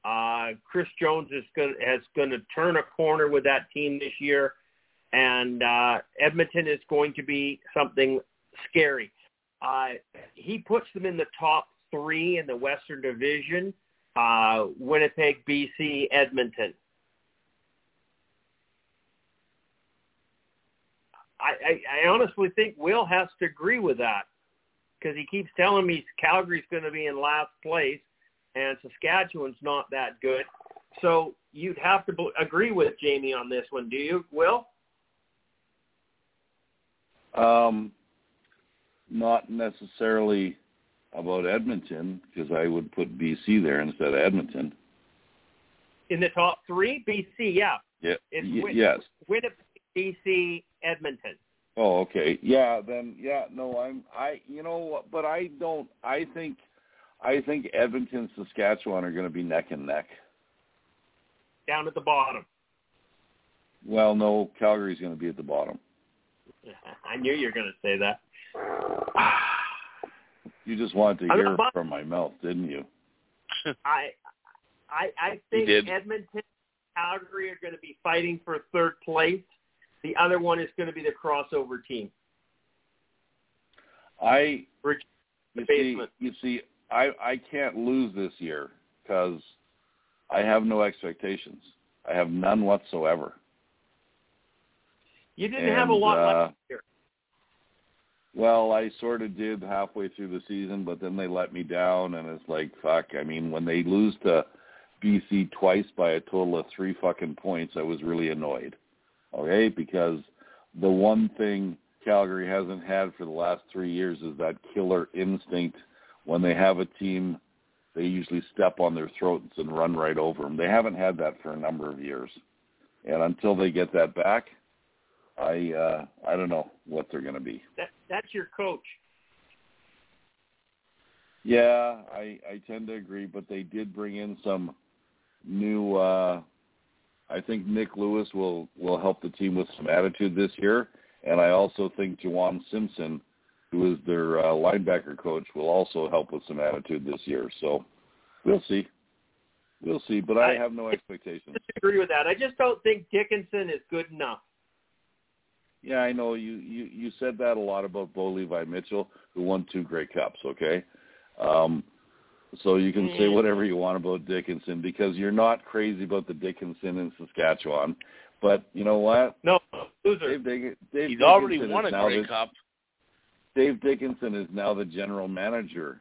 Uh, Chris Jones is going has going to turn a corner with that team this year, and uh, Edmonton is going to be something scary. Uh, he puts them in the top three in the Western Division: uh, Winnipeg, BC, Edmonton. I, I, I honestly think Will has to agree with that because he keeps telling me Calgary's going to be in last place and Saskatchewan's not that good. So you'd have to agree with Jamie on this one, do you, Will? Um, not necessarily about Edmonton because I would put BC there instead of Edmonton. In the top three, BC, yeah. Yeah. It's y- yes. Winnipeg, BC, Edmonton. Oh, okay. Yeah, then yeah, no, I'm I you know, but I don't I think I think Edmonton, Saskatchewan are going to be neck and neck. Down at the bottom. Well, no, Calgary's going to be at the bottom. *laughs* I knew you were going to say that. *sighs* You just wanted to hear from my mouth, didn't you? *laughs* I I I think Edmonton, Calgary are going to be fighting for third place. The other one is going to be the crossover team. I you see, you see, I I can't lose this year because I have no expectations. I have none whatsoever. You didn't and, have a lot uh, last year. Well, I sort of did halfway through the season, but then they let me down, and it's like fuck. I mean, when they lose to BC twice by a total of three fucking points, I was really annoyed. Okay, because the one thing Calgary hasn't had for the last three years is that killer instinct. When they have a team, they usually step on their throats and run right over them. They haven't had that for a number of years, and until they get that back, I uh, I don't know what they're going to be. That that's your coach. Yeah, I I tend to agree, but they did bring in some new. uh I think Nik Lewis will will help the team with some attitude this year, and I also think Juwan Simpson, who is their uh, linebacker coach, will also help with some attitude this year. So we'll see, we'll see. But I, I have no expectations. I disagree with that. I just don't think Dickenson is good enough. Yeah, I know you you you said that a lot about Bo Levi Mitchell, who won two Grey Cups. Okay. Um, so you can say whatever you want about Dickenson because you're not crazy about the Dickenson in Saskatchewan. But you know what? No, loser. Dave, Dick, Dave He's Dickenson already won a now Grey the, Cup. Dave Dickenson is now the general manager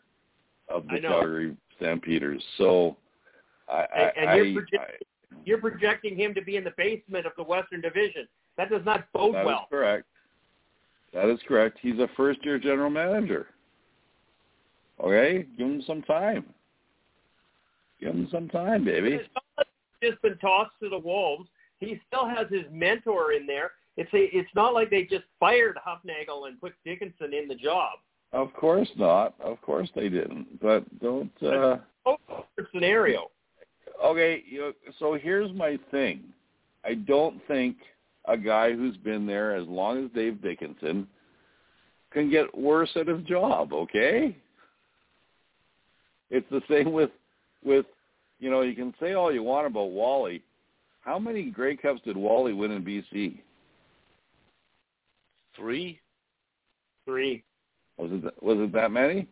of the know. Calgary Stampeders. So I, And- and I, you're I, project- You're projecting him to be in the basement of the Western Division. That does not bode that is well. correct. That is correct. He's a first-year general manager. Okay, give him some time. Give him some time, baby. It's not like he's just been tossed to the wolves. He still has his mentor in there. It's a, it's not like they just fired Hufnagel and put Dickenson in the job. Of course not. Of course they didn't. But don't. uh scenario. Okay, you know, so here's my thing. I don't think a guy who's been there as long as Dave Dickenson can get worse at his job. Okay. It's the same with with you know you can say all you want about Wally. How many Grey Cups did Wally win in BC? Three. Three. Was it was it that many? I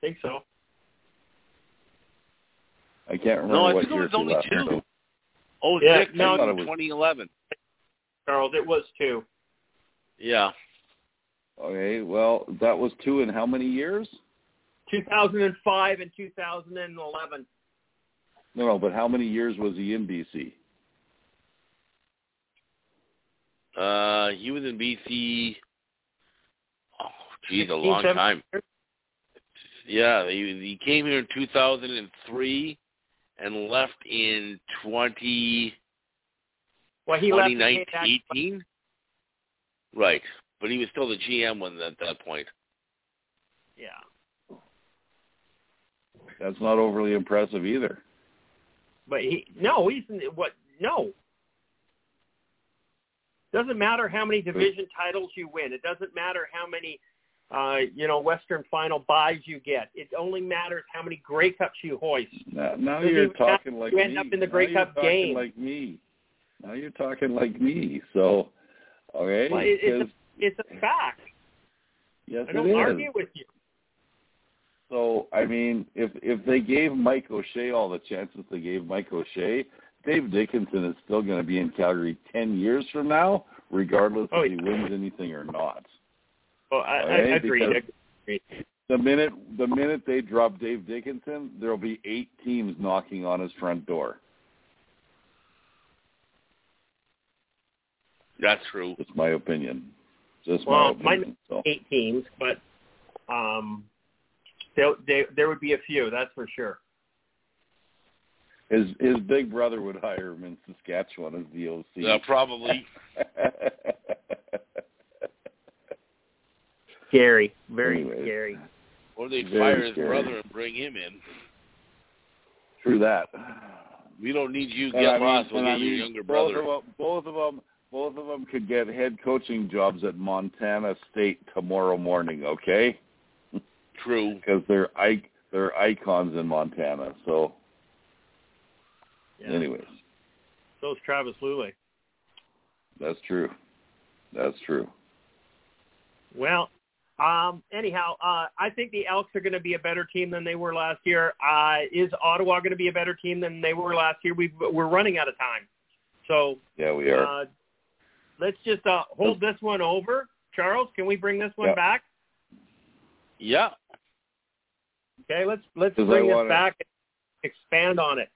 think so. I can't remember No, I what think it was only left. two. Oh, Yeah, six no, it in was- 2011. Charles, it was two. Yeah. Okay, well that was two in how many years? 2005 and 2011. No, no, but how many years was he in BC? Uh, he was in BC Oh, Geez, a long time. Yeah, he, he came here in 2003 and left in 20. Well, he 2019. Right, but he was still the GM when at that point. Yeah. That's not overly impressive either. But he no, he's what no. Doesn't matter how many division titles you win. It doesn't matter how many uh, you know, Western Final buys you get. It only matters how many Grey Cups you hoist. Now, now you're talking like you me. end up in the now Grey you're Cup talking game. like me. Now you're talking like me. So, okay. Well, it, it's, a, it's a fact. yes, I don't it is. argue with you. So, I mean, if if they gave Mike O'Shea all the chances they gave Mike O'Shea, Dave Dickenson is still going to be in Calgary ten years from now, regardless Oh, if he yeah. wins anything or not. Well, I, I agree. I agree. The minute the minute they drop Dave Dickenson, there'll be eight teams knocking on his front door. That's true. It's my opinion. Just Well, my opinion. So. Eight teams, but um, there, there there would be a few. That's for sure. His his big brother would hire him in Saskatchewan as the OC. Yeah, probably. *laughs* Scary, very Anyways. scary. Or they Very fire his scary. brother and bring him in. True that. We don't need you. And Get I mean- lost. We'll get I your mean, younger both brother. Of them, both of them, both of them could get head coaching jobs at Montana State tomorrow morning. Okay, True. *laughs* because they're they're icons in Montana. So, Yeah. anyways, is Travis Lulay. that's true. That's true. Well, um, anyhow, uh, I think the Elks are going to be a better team than they were last year. Uh, is Ottawa going to be a better team than they were last year? We've, we're running out of time. So Yeah, we are. uh, let's just uh, hold this one over. Charles, can we bring this one Yeah. back? Yeah. Okay, let's let's 'Cause I bring this wanna- back and expand on it.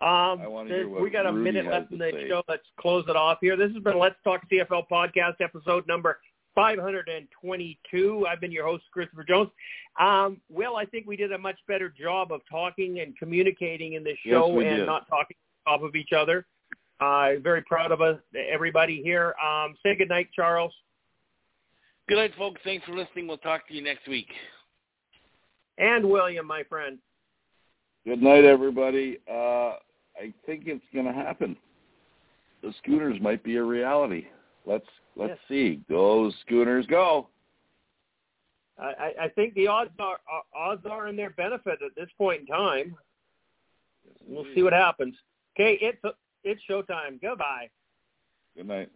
Um, I wanna there's- hear what we got a Rudy minute left in the say. show. Let's close it off here. This has been Let's Talk CFL podcast episode number 522. I've been your host, Christopher Jones. Um, Will, I think we did a much better job of talking and communicating in this show we and did. not talking on top of each other. Uh, very proud of us, everybody here. Um, say good night, Charles. Good night, folks. Thanks for listening. We'll talk to you next week. And William, my friend. Good night, everybody. Uh, I think it's going to happen. The Schooners might be a reality. Let's let's Yes. see. Go Schooners, go! I, I- I think the odds are are- odds are in their benefit at this point in time. We'll see what happens. Okay, it's it's showtime. Goodbye. Good night.